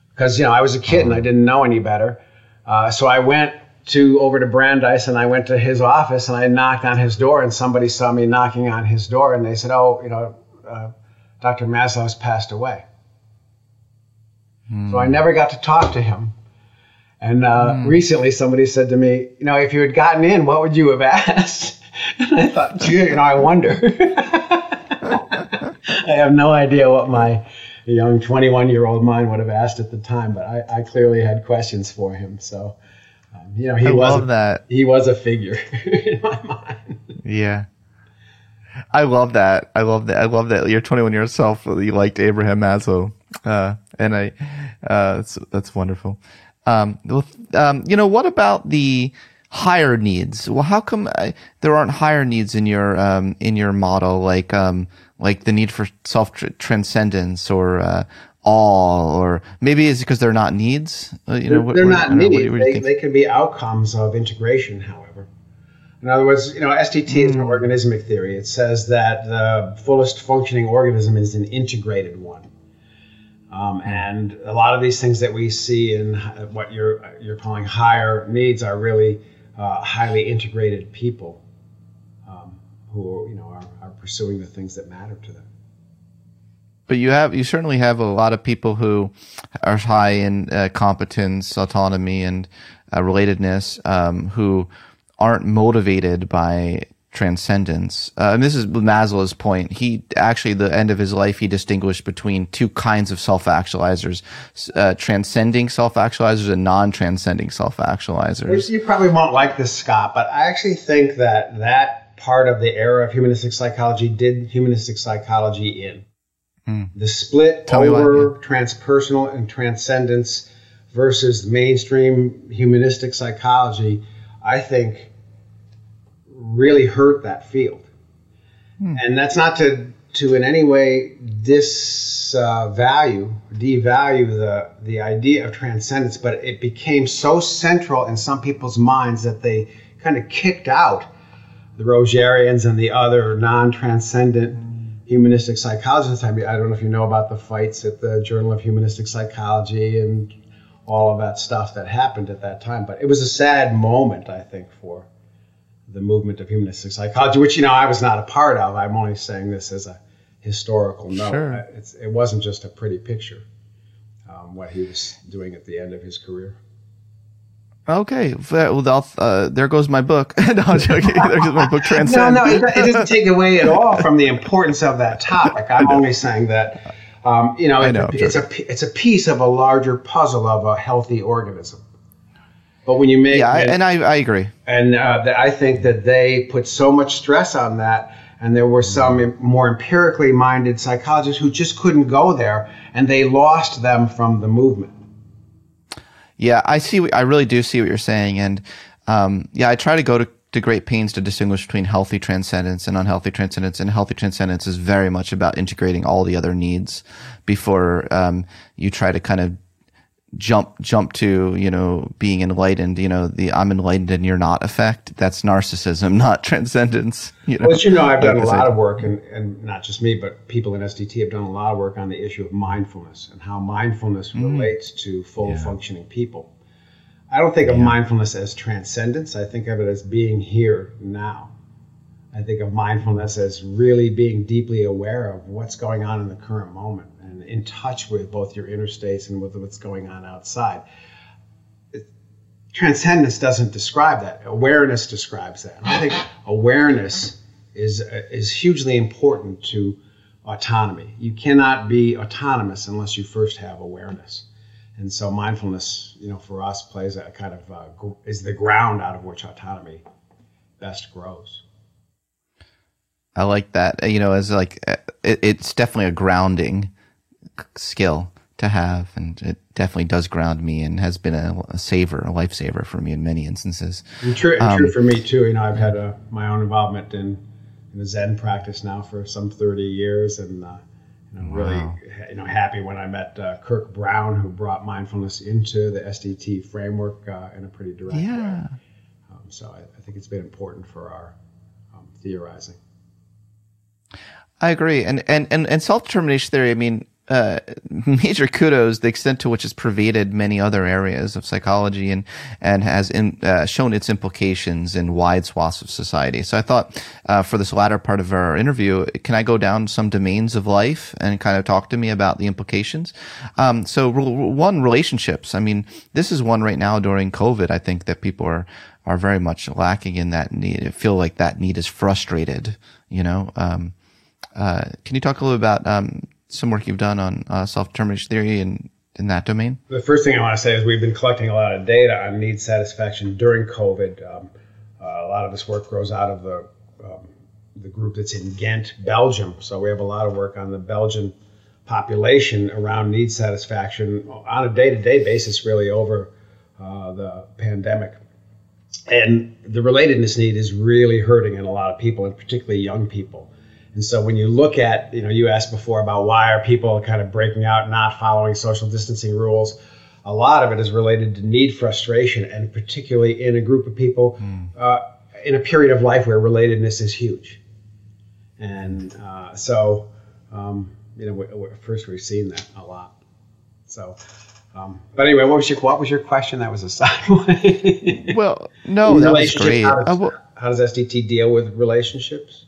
because you know I was a kid and I didn't know any better. Uh, so I went to over to Brandeis and I went to his office and I knocked on his door and somebody saw me knocking on his door and they said, oh, you know, uh, Dr. Maslow's passed away. Hmm. So I never got to talk to him. And uh, mm. recently, somebody said to me, "You know, if you had gotten in, what would you have asked?" [laughs] and I thought, gee, you know, I wonder. [laughs] I have no idea what my young 21 year old mind would have asked at the time, but I, I clearly had questions for him. So, um, you know, he I was a, that. he was a figure [laughs] in my mind. Yeah. I love that. I love that. I love that you're 21 yourself. You liked Abraham Maslow, uh, and I. Uh, that's that's wonderful. Um, um, you know, what about the higher needs. Well, how come uh, there aren't higher needs in your um, in your model, like um, like the need for self transcendence or uh, all, or maybe it's because they're not needs. Uh, you know, they're, they're not needs. Know, they, they can be outcomes of integration. However, in other words, you know, SDT mm. is an hmm. organismic theory. It says that the fullest functioning organism is an integrated one. Um, and a lot of these things that we see in what you're you're calling higher needs are really uh, highly integrated people um, who you know are, are pursuing the things that matter to them but you have you certainly have a lot of people who are high in uh, competence, autonomy, and uh, relatedness um, who aren't motivated by transcendence. Uh, and this is Maslow's point. He actually, the end of his life, he distinguished between two kinds of self-actualizers: uh, transcending self-actualizers and non-transcending self-actualizers. You probably won't like this, Scott, but I actually think that that part of the era of humanistic psychology did humanistic psychology in. Hmm. The split Tell over what, yeah. transpersonal and transcendence versus mainstream humanistic psychology, I think, really hurt that field. Hmm. And that's not to to in any way disvalue, uh, devalue the the idea of transcendence, but it became so central in some people's minds that they kind of kicked out the Rogerians and the other non-transcendent humanistic psychologists. I mean, I don't know if you know about the fights at the Journal of Humanistic Psychology and all of that stuff that happened at that time. But it was a sad moment, I think, for the movement of humanistic psychology, which you know I was not a part of. I'm only saying this as a historical note. Sure. it wasn't just a pretty picture. Um, what he was doing at the end of his career. Okay, well, uh, there goes my book. [laughs] no, I'm joking. There goes my book, Transcend. [laughs] No, no, it, it, doesn't take away at all from the importance of that topic. I'm only saying that, um, you know, it, know it's a it's a piece of a larger puzzle of a healthy organism. But when you make yeah, it, and I, I agree, and uh, I think that they put so much stress on that, and there were some more empirically minded psychologists who just couldn't go there, and they lost them from the movement. Yeah, I see. I really do see what you're saying, and um, yeah, I try to go to, to great pains to distinguish between healthy transcendence and unhealthy transcendence. And healthy transcendence is very much about integrating all the other needs before um, you try to kind of jump jump to you know being enlightened you know the i'm enlightened and you're not effect. That's narcissism [laughs] not transcendence you know. Well, you know i've done a lot of work and, and not just me but people in sdt have done a lot of work on the issue of mindfulness and how mindfulness mm. relates to full yeah. functioning people. I don't think of yeah. mindfulness as transcendence. I think of it as being here now. I think of mindfulness as really being deeply aware of what's going on in the current moment and in touch with both your inner states and with what's going on outside. Transcendence doesn't describe that. Awareness describes that. And I think awareness is is hugely important to autonomy. You cannot be autonomous unless you first have awareness. And so mindfulness, you know, for us plays a kind of uh, is the ground out of which autonomy best grows. I like that. You know, as like it, it's definitely a grounding skill to have, and it definitely does ground me and has been a, a saver, a lifesaver for me in many instances. And true, and um, true for me too. You know, I've had a, my own involvement in, in the Zen practice now for some thirty years, and uh, you know, wow. really, you know, happy when I met uh, Kirk Brown, who brought mindfulness into the SDT framework uh, in a pretty direct yeah. way. Um, so I, I, think it's been important for our um, theorizing. I agree, and and and, and self determination theory. I mean, uh, [laughs] major kudos the extent to which it's pervaded many other areas of psychology and and has in, uh, shown its implications in wide swaths of society. So I thought uh, for this latter part of our interview, can I go down some domains of life and kind of talk to me about the implications? Um, so one, relationships. I mean, this is one right now during COVID. I think that people are are very much lacking in that need. I feel like that need is frustrated. You know. Um, uh, can you talk a little about um, some work you've done on uh, self-determination theory and in that domain? The first thing I want to say is we've been collecting a lot of data on need satisfaction during COVID. Um, uh, a lot of this work grows out of the um, the group that's in Ghent, Belgium. So we have a lot of work on the Belgian population around need satisfaction on a day-to-day basis, really over uh, the pandemic. and the relatedness need is really hurting in a lot of people, and particularly young people. And so when you look at, you know, you asked before about why are people kind of breaking out, not following social distancing rules. A lot of it is related to need frustration, and particularly in a group of people mm. uh, in a period of life where relatedness is huge. And uh, so, um, you know, we, we, first we've seen that a lot. So, um, but anyway, what was your what was your question? That was a [laughs] sideway. well, no, that was great. How does, uh, well, how does SDT deal with relationships?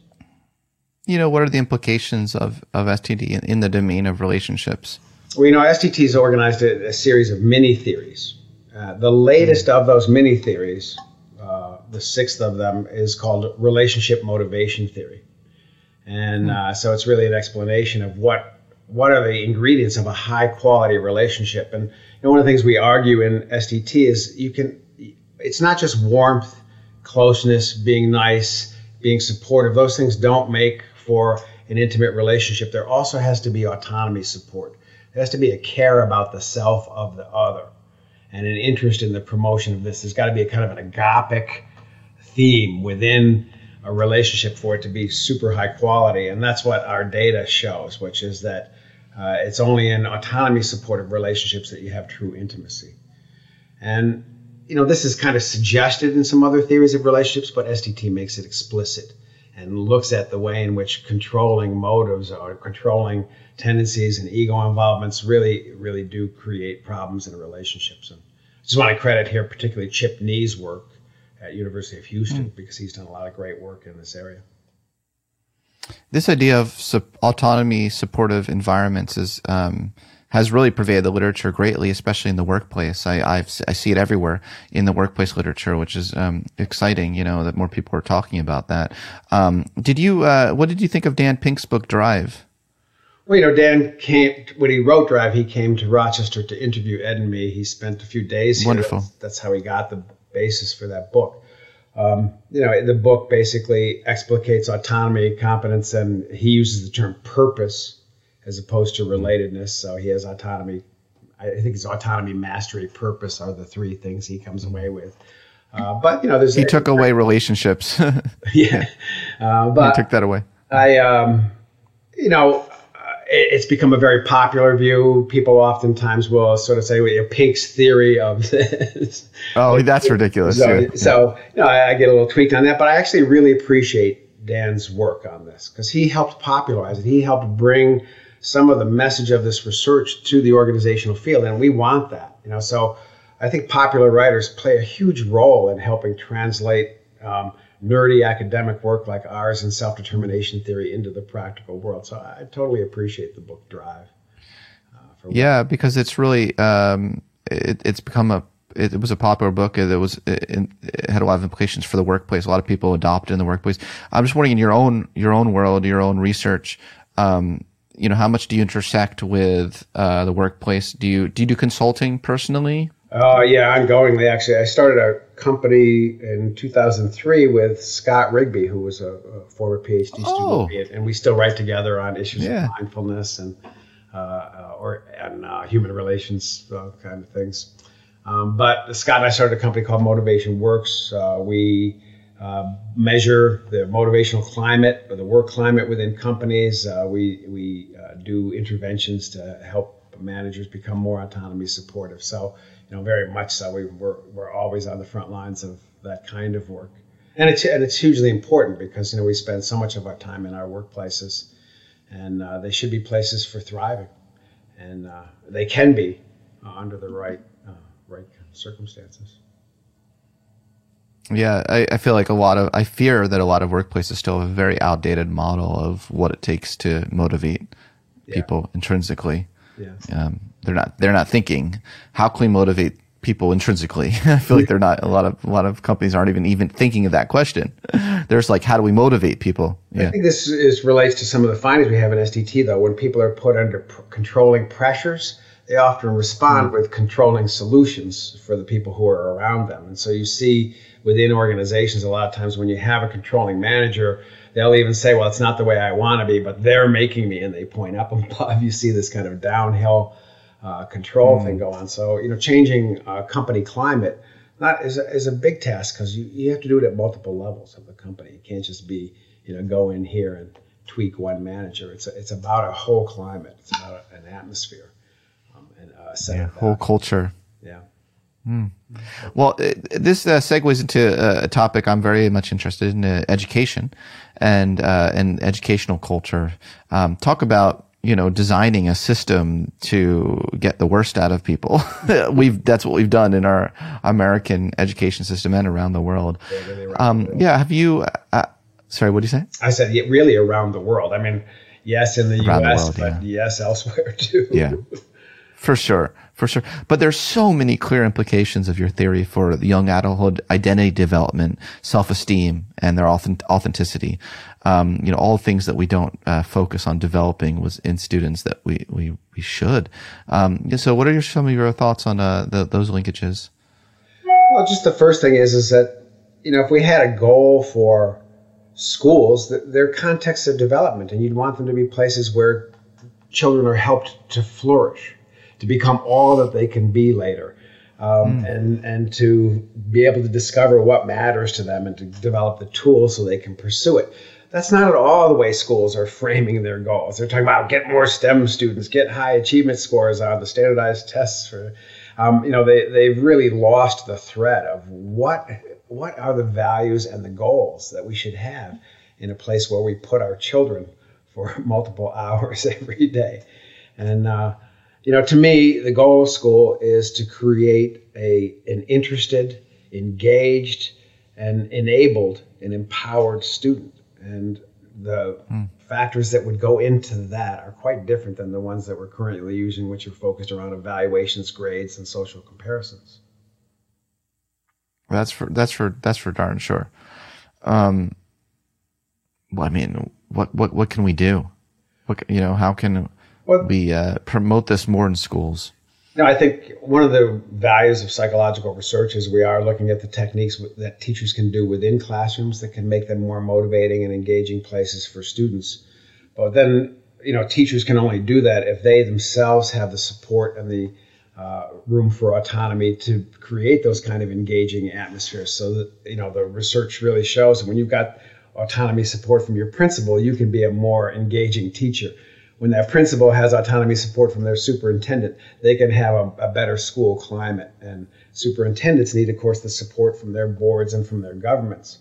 You know, what are the implications of, of SDT in, in the domain of relationships? Well, you know, SDT has organized a, a series of mini theories. Uh, the latest of those mini theories, uh, the sixth of them, is called relationship motivation theory. And uh, so it's really an explanation of what what are the ingredients of a high quality relationship. And you know, one of the things we argue in SDT is you can. It's not just warmth, closeness, being nice, being supportive. Those things don't make for an intimate relationship, there also has to be autonomy support. There has to be a care about the self of the other and an interest in the promotion of this. There's got to be a kind of an agapic theme within a relationship for it to be super high quality. And that's what our data shows, which is that uh, it's only in autonomy supportive relationships that you have true intimacy. And, you know, this is kind of suggested in some other theories of relationships, but SDT makes it explicit and looks at the way in which controlling motives or controlling tendencies and ego involvements really, really do create problems in relationships. And I just want to credit here particularly Chip Knee's work at University of Houston mm. because he's done a lot of great work in this area. This idea of su- autonomy supportive environments is um, has really pervaded the literature greatly, especially in the workplace. I I've, i see it everywhere in the workplace literature, which is um, exciting. You know that more people are talking about that. Um, did you? Uh, what did you think of Dan Pink's book Drive? Well, you know, Dan came when he wrote Drive. He came to Rochester to interview Ed and me. He spent a few days. Here. Wonderful. That's, that's how he got the basis for that book. Um, you know, the book basically explicates autonomy, competence, and he uses the term purpose as opposed to relatedness. So he has autonomy. I think his autonomy, mastery, purpose are the three things he comes away with. Uh, but you know, there's he a, took away relationships. [laughs] [laughs] yeah, uh, but he took that away. I, um, you know, uh, it, it's become a very popular view. People oftentimes will sort of say, well, Pink's theory of [laughs] this. Oh, that's ridiculous. So, yeah. so you know, I, I get a little tweaked on that, but I actually really appreciate Dan's work on this because he helped popularize it. He helped bring some of the message of this research to the organizational field, and we want that. You know, so I think popular writers play a huge role in helping translate um, nerdy academic work like ours and self-determination theory into the practical world. So I totally appreciate the book Drive. Uh, yeah, because it's really um, it, it's become a it, it, was a popular book. It, was it, it, had a lot of implications for the workplace. A lot of people adopt it in the workplace. I'm just wondering in your own your own world, your own research. Um, you know, how much do you intersect with uh, the workplace? Do you do you do consulting personally? Oh uh, yeah, ongoingly. Actually, I started a company in 2003 with Scott Rigby, who was a, a former PhD oh. student, and we still write together on issues yeah. of mindfulness and uh, uh or and uh, human relations uh, kind of things. Um, but Scott and I started a company called Motivation Works. we uh, measure the motivational climate or the work climate within companies. Uh, we we uh, do interventions to help managers become more autonomy supportive. So, you know, very much so. We, we're, we're always on the front lines of that kind of work. And it's, and it's hugely important because, you know, we spend so much of our time in our workplaces and uh, they should be places for thriving. And uh, they can be under the right, right circumstances. Yeah, I, I, feel like a lot of I fear that a lot of workplaces still have a very outdated model of what it takes to motivate yeah. people intrinsically. Yeah. Um, they're not they're not thinking how can we motivate people intrinsically. [laughs] I feel like they're not a lot of a lot of companies aren't even even thinking of that question. There's like how do we motivate people? Yeah. I think this is relates to some of the findings we have in SDT though. When people are put under pr- controlling pressures, they often respond mm-hmm. with controlling solutions for the people who are around them. And so you see within organizations, a lot of times when you have a controlling manager, they'll even say, well, it's not the way I want to be, but they're making me, and they point up [laughs] above. You see this kind of downhill uh, control mm. thing go on. So, you know, changing uh, company climate not is a, is a big task because you, you have to do it at multiple levels of the company. It can't just be you know go in here and tweak one manager. It's a, it's about a whole climate. It's about an atmosphere um, and a yeah, whole culture. Yeah. Mm. Well, this uh, segues into a topic I'm very much interested in: uh, education and uh, and educational culture. Um, talk about you know designing a system to get the worst out of people. [laughs] we've that's what we've done in our American education system and around the world. Um, yeah, have you? Uh, sorry, what did you say? I said yeah, really around the world. I mean, yes, in the around U.S., the world, but yeah. yes, [laughs] elsewhere too. Yeah, for sure for sure. But there's so many clear implications of your theory for young adulthood identity development, self-esteem, and their authenticity. Um, you know, all things that we don't uh, focus on developing was in students that we we we should. Um, so, what are your, some of your thoughts on uh, the, those linkages? Well, just the first thing is is that you know if we had a goal for schools, that they're contexts of development, and you'd want them to be places where children are helped to flourish to become all that they can be later. Um, mm. and and to be able to discover what matters to them and to develop the tools so they can pursue it. That's not at all the way schools are framing their goals. They're talking about get more STEM students, get high achievement scores on the standardized tests for, um, you know, they they've really lost the thread of what what are the values and the goals that we should have in a place where we put our children for [laughs] multiple [laughs] hours every day, and. Uh, you know, to me, the goal of school is to create a an interested, engaged, and enabled and empowered student. And the mm. factors that would go into that are quite different than the ones that we're currently using, which are focused around evaluations, grades, and social comparisons. That's for that's for that's for darn sure. Um, well, I mean, what what what can we do? What you know, how can well, we uh, promote this more in schools? No, I think one of the values of psychological research is we are looking at the techniques that teachers can do within classrooms that can make them more motivating and engaging places for students. But then, you know, teachers can only do that if they themselves have the support and the uh, room for autonomy to create those kind of engaging atmospheres. So that you know, the research really shows that when you've got autonomy support from your principal, you can be a more engaging teacher when that principal has autonomy support from their superintendent, they can have a, a, better school climate. And superintendents need, of course, the support from their boards and from their governments.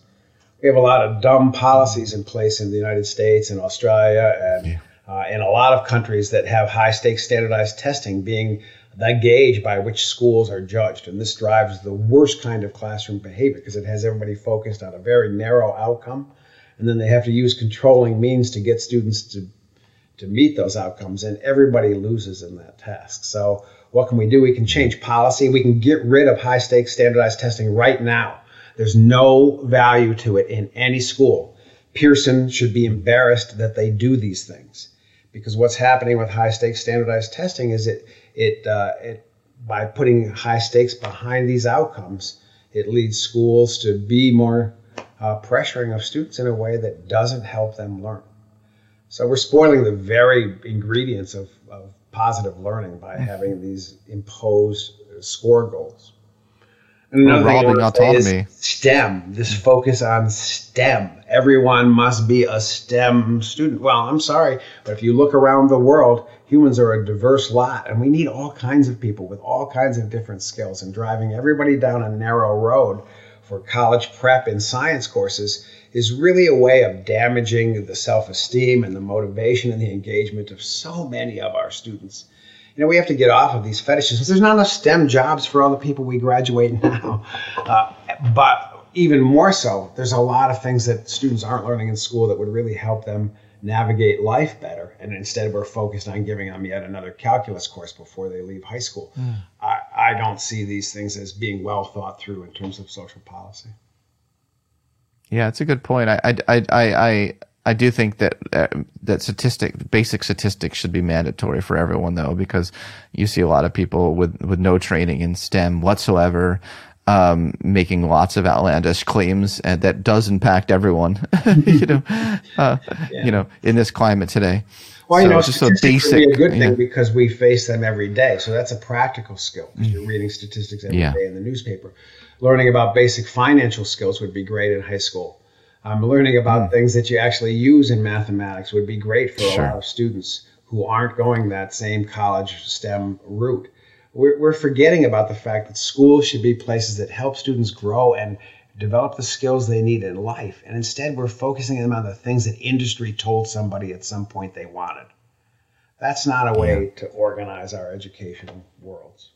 We have a lot of dumb policies in place in the United States and Australia and yeah. uh, in a lot of countries that have high stakes standardized testing being the gauge by which schools are judged. And this drives the worst kind of classroom behavior because it has everybody focused on a very narrow outcome. And then they have to use controlling means to get students to to meet those outcomes, and everybody loses in that task. So, what can we do? We can change policy. We can get rid of high stakes standardized testing right now. There's no value to it in any school. Pearson should be embarrassed that they do these things because what's happening with high stakes standardized testing is it it uh, it by putting high stakes behind these outcomes, it leads schools to be more uh, pressuring of students in a way that doesn't help them learn. So we're spoiling the very ingredients of, of positive learning by mm-hmm. having these imposed score goals. And another robbing autonomy. STEM, this focus on STEM. Everyone must be a STEM student. Well, I'm sorry, but if you look around the world, humans are a diverse lot, and we need all kinds of people with all kinds of different skills. And driving everybody down a narrow road for college prep and science courses is really a way of damaging the self esteem and the motivation and the engagement of so many of our students. You know, we have to get off of these fetishes. There's not enough STEM jobs for all the people we graduate [laughs] now. Uh, but even more so, there's a lot of things that students aren't learning in school that would really help them navigate life better. And instead, we're focused on giving them yet another calculus course before they leave high school. Mm. I, I don't see these things as being well thought through in terms of social policy. Yeah, it's a good point. I, I, I, I, I do think that uh, that statistic, basic statistics, should be mandatory for everyone, though, because you see a lot of people with with no training in STEM whatsoever, um, making lots of outlandish claims, and that does impact everyone. [laughs] you know, uh, yeah. you know, in this climate today. Well, so you know, it's just a basic. Be a good thing because we face them every day. So that's a practical skill because mm. you're reading statistics every yeah. day in the newspaper. Learning about basic financial skills would be great in high school. Um, learning about mm. things that you actually use in mathematics would be great for sure. a lot of students who aren't going that same college STEM route. We're, we're forgetting about the fact that schools should be places that help students grow and develop the skills they need in life. And instead, we're focusing them on the things that industry told somebody at some point they wanted. That's not a way yeah. to organize our educational worlds.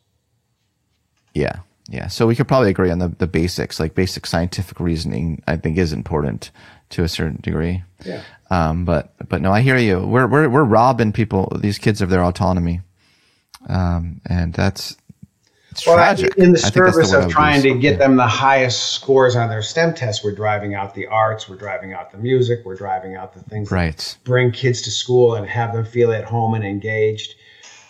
Yeah. Yeah. So we could probably agree on the, the basics, like basic scientific reasoning, I think is important to a certain degree. Yeah. Um, but, but no, I hear you. We're, we're, we're robbing people, these kids of their autonomy. Um, and that's, it's well, tragic. In the service the of trying to get them the highest scores on their STEM tests, we're driving out the arts, we're driving out the music, we're driving out the things right. that bring kids to school and have them feel at home and engaged.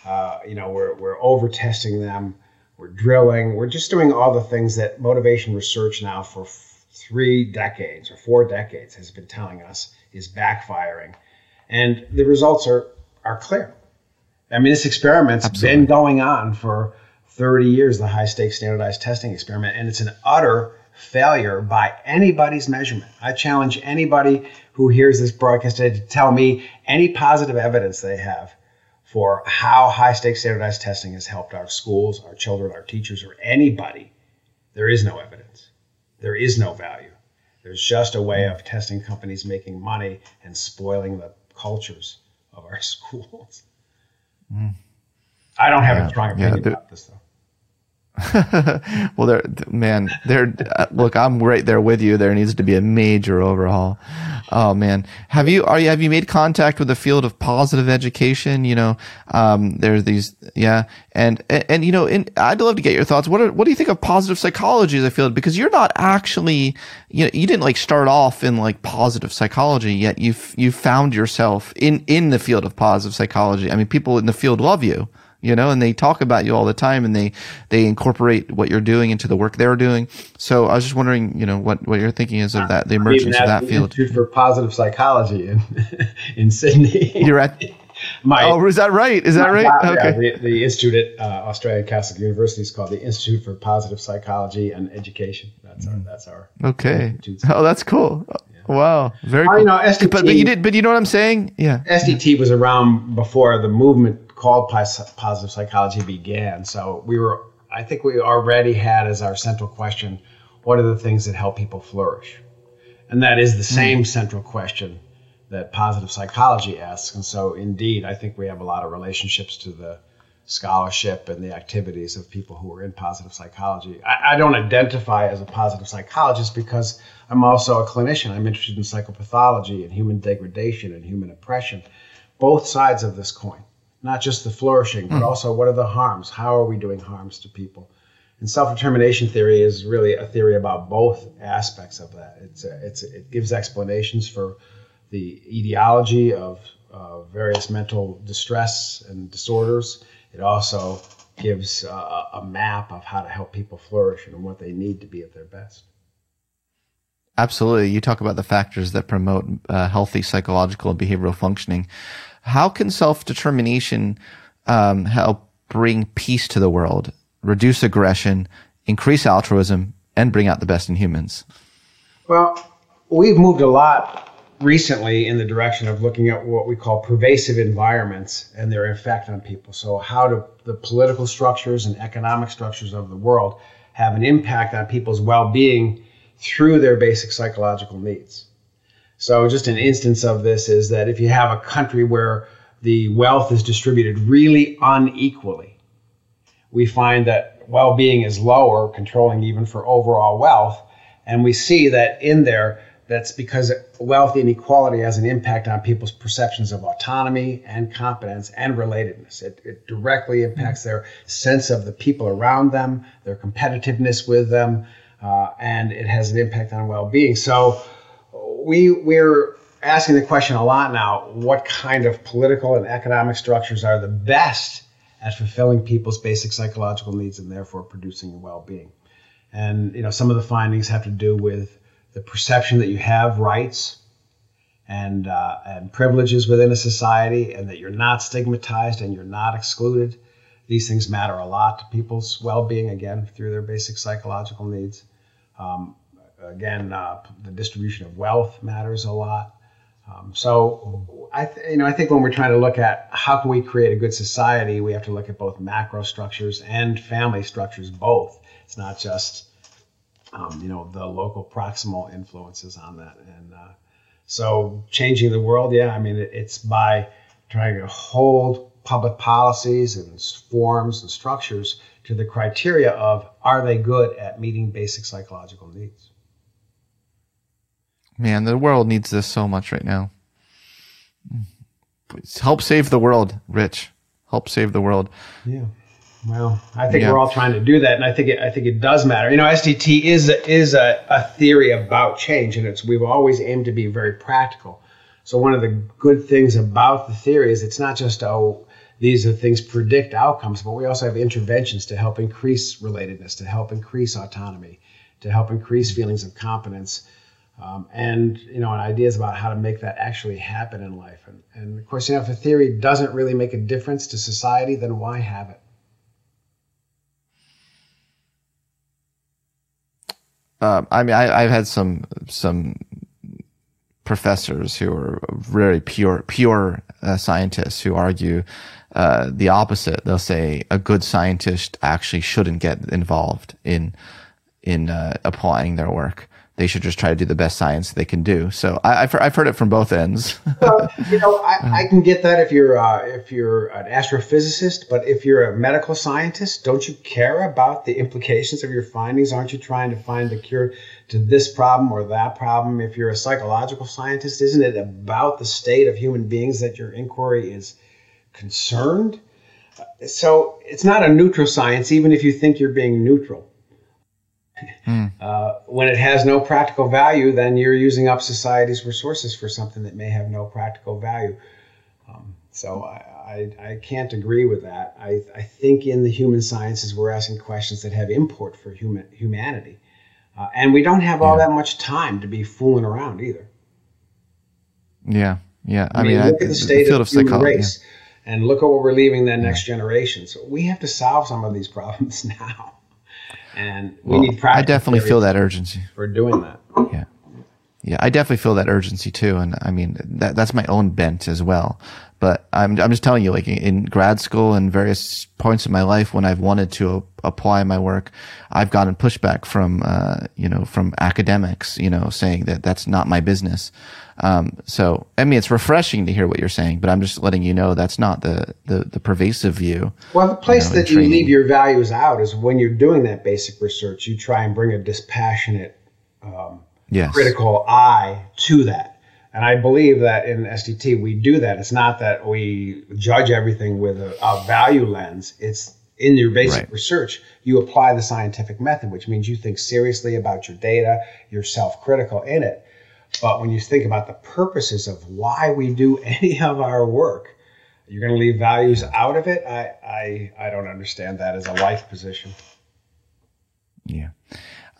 Uh, you know, we're, we're over testing them, we're drilling, we're just doing all the things that motivation research now for three decades or four decades has been telling us is backfiring. And the results are, are clear. I mean, this experiment's Absolutely. been going on for 30 years, the high stakes standardized testing experiment, and it's an utter failure by anybody's measurement. I challenge anybody who hears this broadcast today to tell me any positive evidence they have for how high stakes standardized testing has helped our schools, our children, our teachers, or anybody. There is no evidence. There is no value. There's just a way of testing companies making money and spoiling the cultures of our [laughs] schools. Mm. I don't have yeah, a strong opinion yeah, about this, though. [laughs] well, there, man, there. Uh, look, I'm right there with you. There needs to be a major overhaul. Oh man, have you are you have you made contact with the field of positive education? You know, um, there's these, yeah, and and, and you know, I'd love to get your thoughts. What are, what do you think of positive psychology as a field? Because you're not actually, you know, you didn't like start off in like positive psychology yet. You've you found yourself in in the field of positive psychology. I mean, people in the field love you you know, and they talk about you all the time and they, they incorporate what you're doing into the work they're doing. So I was just wondering, you know, what, what your thinking is of that, the emergence of that field. Institute for Positive Psychology in, [laughs] in Sydney. You're at, [laughs] my, oh, is that right? Is that right? okay. Yeah, the, the, institute at uh, Australian Catholic University is called the Institute for Positive Psychology and Education. That's our, that's our. Okay. Oh, that's cool. Yeah. Wow, very cool. you know, SDT, but, but, you did, but you know what I'm saying? Yeah. SDT was around before the movement called positive psychology began. So we were, I think we already had as our central question, what are the things that help people flourish? And that is the hmm. same central question that positive psychology asks. And so, indeed, I think we have a lot of relationships to the scholarship and the activities of people who are in positive psychology. I, I, don't identify as a positive psychologist because I'm also a clinician. I'm interested in psychopathology and human degradation and human oppression, both sides of this coin not just the flourishing, but mm. also what are the harms? How are we doing harms to people? And self-determination theory is really a theory about both aspects of that. It's, a, it's a, it gives explanations for the etiology of uh, various mental distress and disorders. It also gives uh, a map of how to help people flourish and what they need to be at their best. Absolutely. You talk about the factors that promote uh, healthy psychological and behavioral functioning. How can self determination um, help bring peace to the world, reduce aggression, increase altruism, and bring out the best in humans? Well, we've moved a lot recently in the direction of looking at what we call pervasive environments and their effect on people. So, how do the political structures and economic structures of the world have an impact on people's well being through their basic psychological needs? So, just an instance of this is that if you have a country where the wealth is distributed really unequally, we find that well being is lower, controlling even for overall wealth. And we see that in there, that's because wealth inequality has an impact on people's perceptions of autonomy and competence and relatedness. It, it directly impacts their sense of the people around them, their competitiveness with them, uh, and it has an impact on well being. So, we we're asking the question a lot now what kind of political and economic structures are the best at fulfilling people's basic psychological needs and therefore producing well-being and you know some of the findings have to do with the perception that you have rights and uh, and privileges within a society and that you're not stigmatized and you're not excluded these things matter a lot to people's well-being again through their basic psychological needs. Um, again, uh, the distribution of wealth matters a lot. Um, so, I th- you know, I think when we're trying to look at how can we create a good society, we have to look at both macro structures and family structures. Both. It's not just, um, you know, the local proximal influences on that. And uh, so, changing the world, yeah, I mean, it, it's by trying to hold public policies and forms and structures to the criteria of are they good at meeting basic psychological needs. Man, the world needs this so much right now. Help save the world, Rich. Help save the world. Yeah. Well, I think yeah. we're all trying to do that, and I think it, I think it does matter. You know, SDT is a, is a, a theory about change, and it's we've always aimed to be very practical. So one of the good things about the theory is it's not just oh these are things predict outcomes, but we also have interventions to help increase relatedness, to help increase autonomy, to help increase feelings of competence um, and you know, and ideas about how to make that actually happen in life. And, and of course, you know, if a theory doesn't really make a difference to society, then why have it? Uh, I mean, I, have had some some professors who are very pure pure uh, scientists who argue uh, the opposite. They'll say a good scientist actually shouldn't get involved in in uh, applying their work they should just try to do the best science they can do. So I, have I've heard it from both ends. [laughs] well, you know, I, I, can get that if you're uh, if you're an astrophysicist, but if you're a medical scientist, don't you care about the implications of your findings? Aren't you trying to find the cure to this problem or that problem? If you're a psychological scientist, isn't it about the state of human beings that your inquiry is concerned? So it's not a neutral science, even if you think you're being neutral. Mm. [laughs] Uh, when it has no practical value, then you're using up society's resources for something that may have no practical value. Um, so I, I, I, can't agree with that. I, I think in the human sciences, we're asking questions that have import for human humanity. Uh, and we don't have all yeah. that much time to be fooling around either. Yeah, yeah. I, I mean, look I, at the state the of, of the human race, yeah. and look at what we're leaving the next yeah. generation. So we have to solve some of these problems [laughs] now and we well, need practice. I definitely feel that urgency for doing that. Yeah, yeah, I definitely feel that urgency too, and I mean that that's my own bent as well. But I'm I'm just telling you, like in grad school and various points in my life when I've wanted to apply my work, I've gotten pushback from uh, you know from academics, you know, saying that that's not my business. Um, so I mean, it's refreshing to hear what you're saying, but I'm just letting you know that's not the the, the pervasive view. Well, the place you know, that you leave your values out is when you're doing that basic research, you try and bring a dispassionate, um, yes. critical eye to that and I believe that in SDT, we do that. It's not that we judge everything with a, a value lens. It's in your basic right. research, you apply the scientific method, which means you think seriously about your data, you're self critical in it. But when you think about the purposes of why we do [laughs] any of our work, you're going to leave values out of it. I, I, I don't understand that as a life position. Yeah,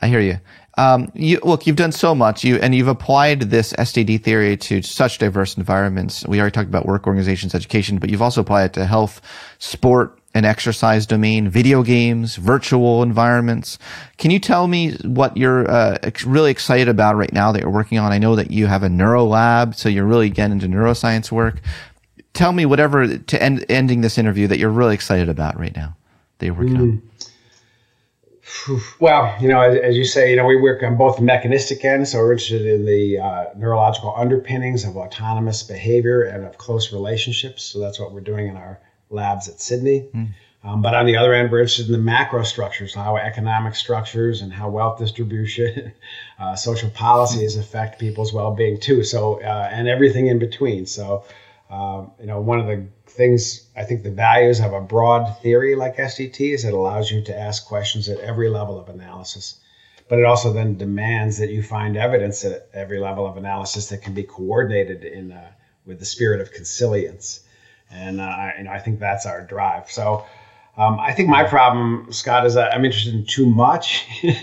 I hear you. Um, you, look, you've done so much, you and you've applied this SDT theory to such diverse environments. We already talked about work, organizations, education, but you've also applied it to health, sport, and exercise domain, video games, virtual environments. Can you tell me what you're uh, really excited about right now that you're working on? I know that you have a neuro lab, so you're really getting into neuroscience work. Tell me whatever to end ending this interview that you're really excited about right now that you're working mm. on. Well, you know, as, as, you say, you know, we work on both the mechanistic end, so we're interested in the uh, neurological underpinnings of autonomous behavior and of close relationships. So that's what we're doing in our labs at Sydney. Mm. Um, but on the other end, we're interested in the macro structures, how economic structures and how wealth distribution, [laughs] uh, social policies affect people's well-being too. So, uh, and everything in between. So, um, you know, one of the things I think the values of a broad theory like SDT is it allows you to ask questions at every level of analysis. But it also then demands that you find evidence at every level of analysis that can be coordinated in uh, with the spirit of consilience. And uh, I, you know, I think that's our drive. So um, I think my problem, Scott, is that I'm interested in too much. you [laughs]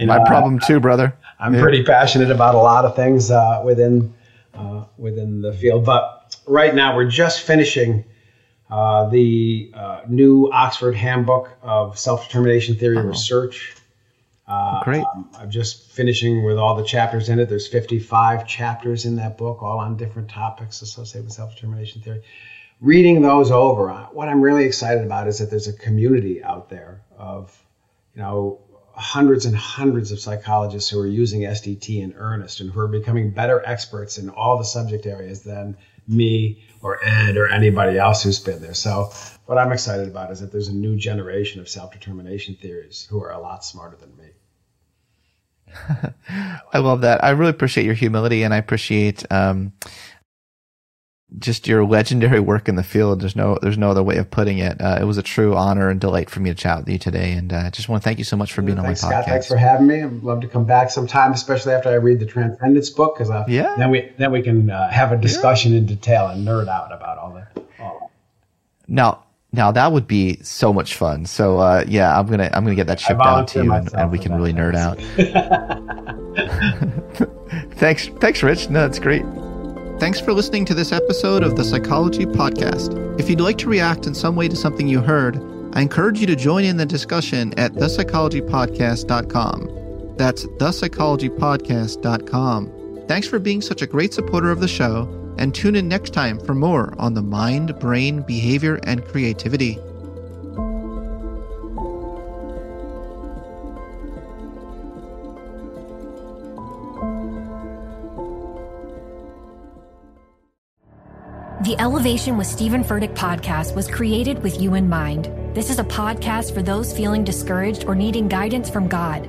know, my problem too, brother. I'm yeah. pretty passionate about a lot of things uh, within uh, within the field, but right now we're just finishing uh, the uh, new Oxford Handbook of Self Determination Theory oh. Research. Uh, Great. Um, I'm just finishing with all the chapters in it. There's 55 chapters in that book, all on different topics associated with self determination theory. Reading those over, what I'm really excited about is that there's a community out there of, you know, hundreds and hundreds of psychologists who are using SDT in earnest and who are becoming better experts in all the subject areas than me or Ed or anybody else who's been there. So, what I'm excited about is that there's a new generation of self determination theories who are a lot smarter than me. [laughs] I love that. I really appreciate your humility and I appreciate um, just your legendary work in the field. There's no there's no other way of putting it. Uh, it was a true honor and delight for me to chat with you today, and I uh, just want to thank you so much for being on my Scott, podcast. Thanks for having me. I'd love to come back sometime, especially after I read the Transcendence book, because uh, yeah. then we then we can uh, have a discussion yeah. in detail and nerd out about all that. All. Now, now that would be so much fun. So uh, yeah, I'm gonna I'm gonna get that shipped out to you, and, and, we can really nerd out. [laughs] thanks, thanks, Rich. No, that's great. Thanks for listening to this episode of the Psychology Podcast. If you'd like to react in some way to something you heard, I encourage you to join in the discussion at thepsychologypodcast.com. That's thepsychologypodcast.com. Thanks for being such a great supporter of the show, and tune in next time for more on the mind, brain, behavior, and creativity. The Elevation with Stephen Furtick podcast was created with you in mind. This is a podcast for those feeling discouraged or needing guidance from God.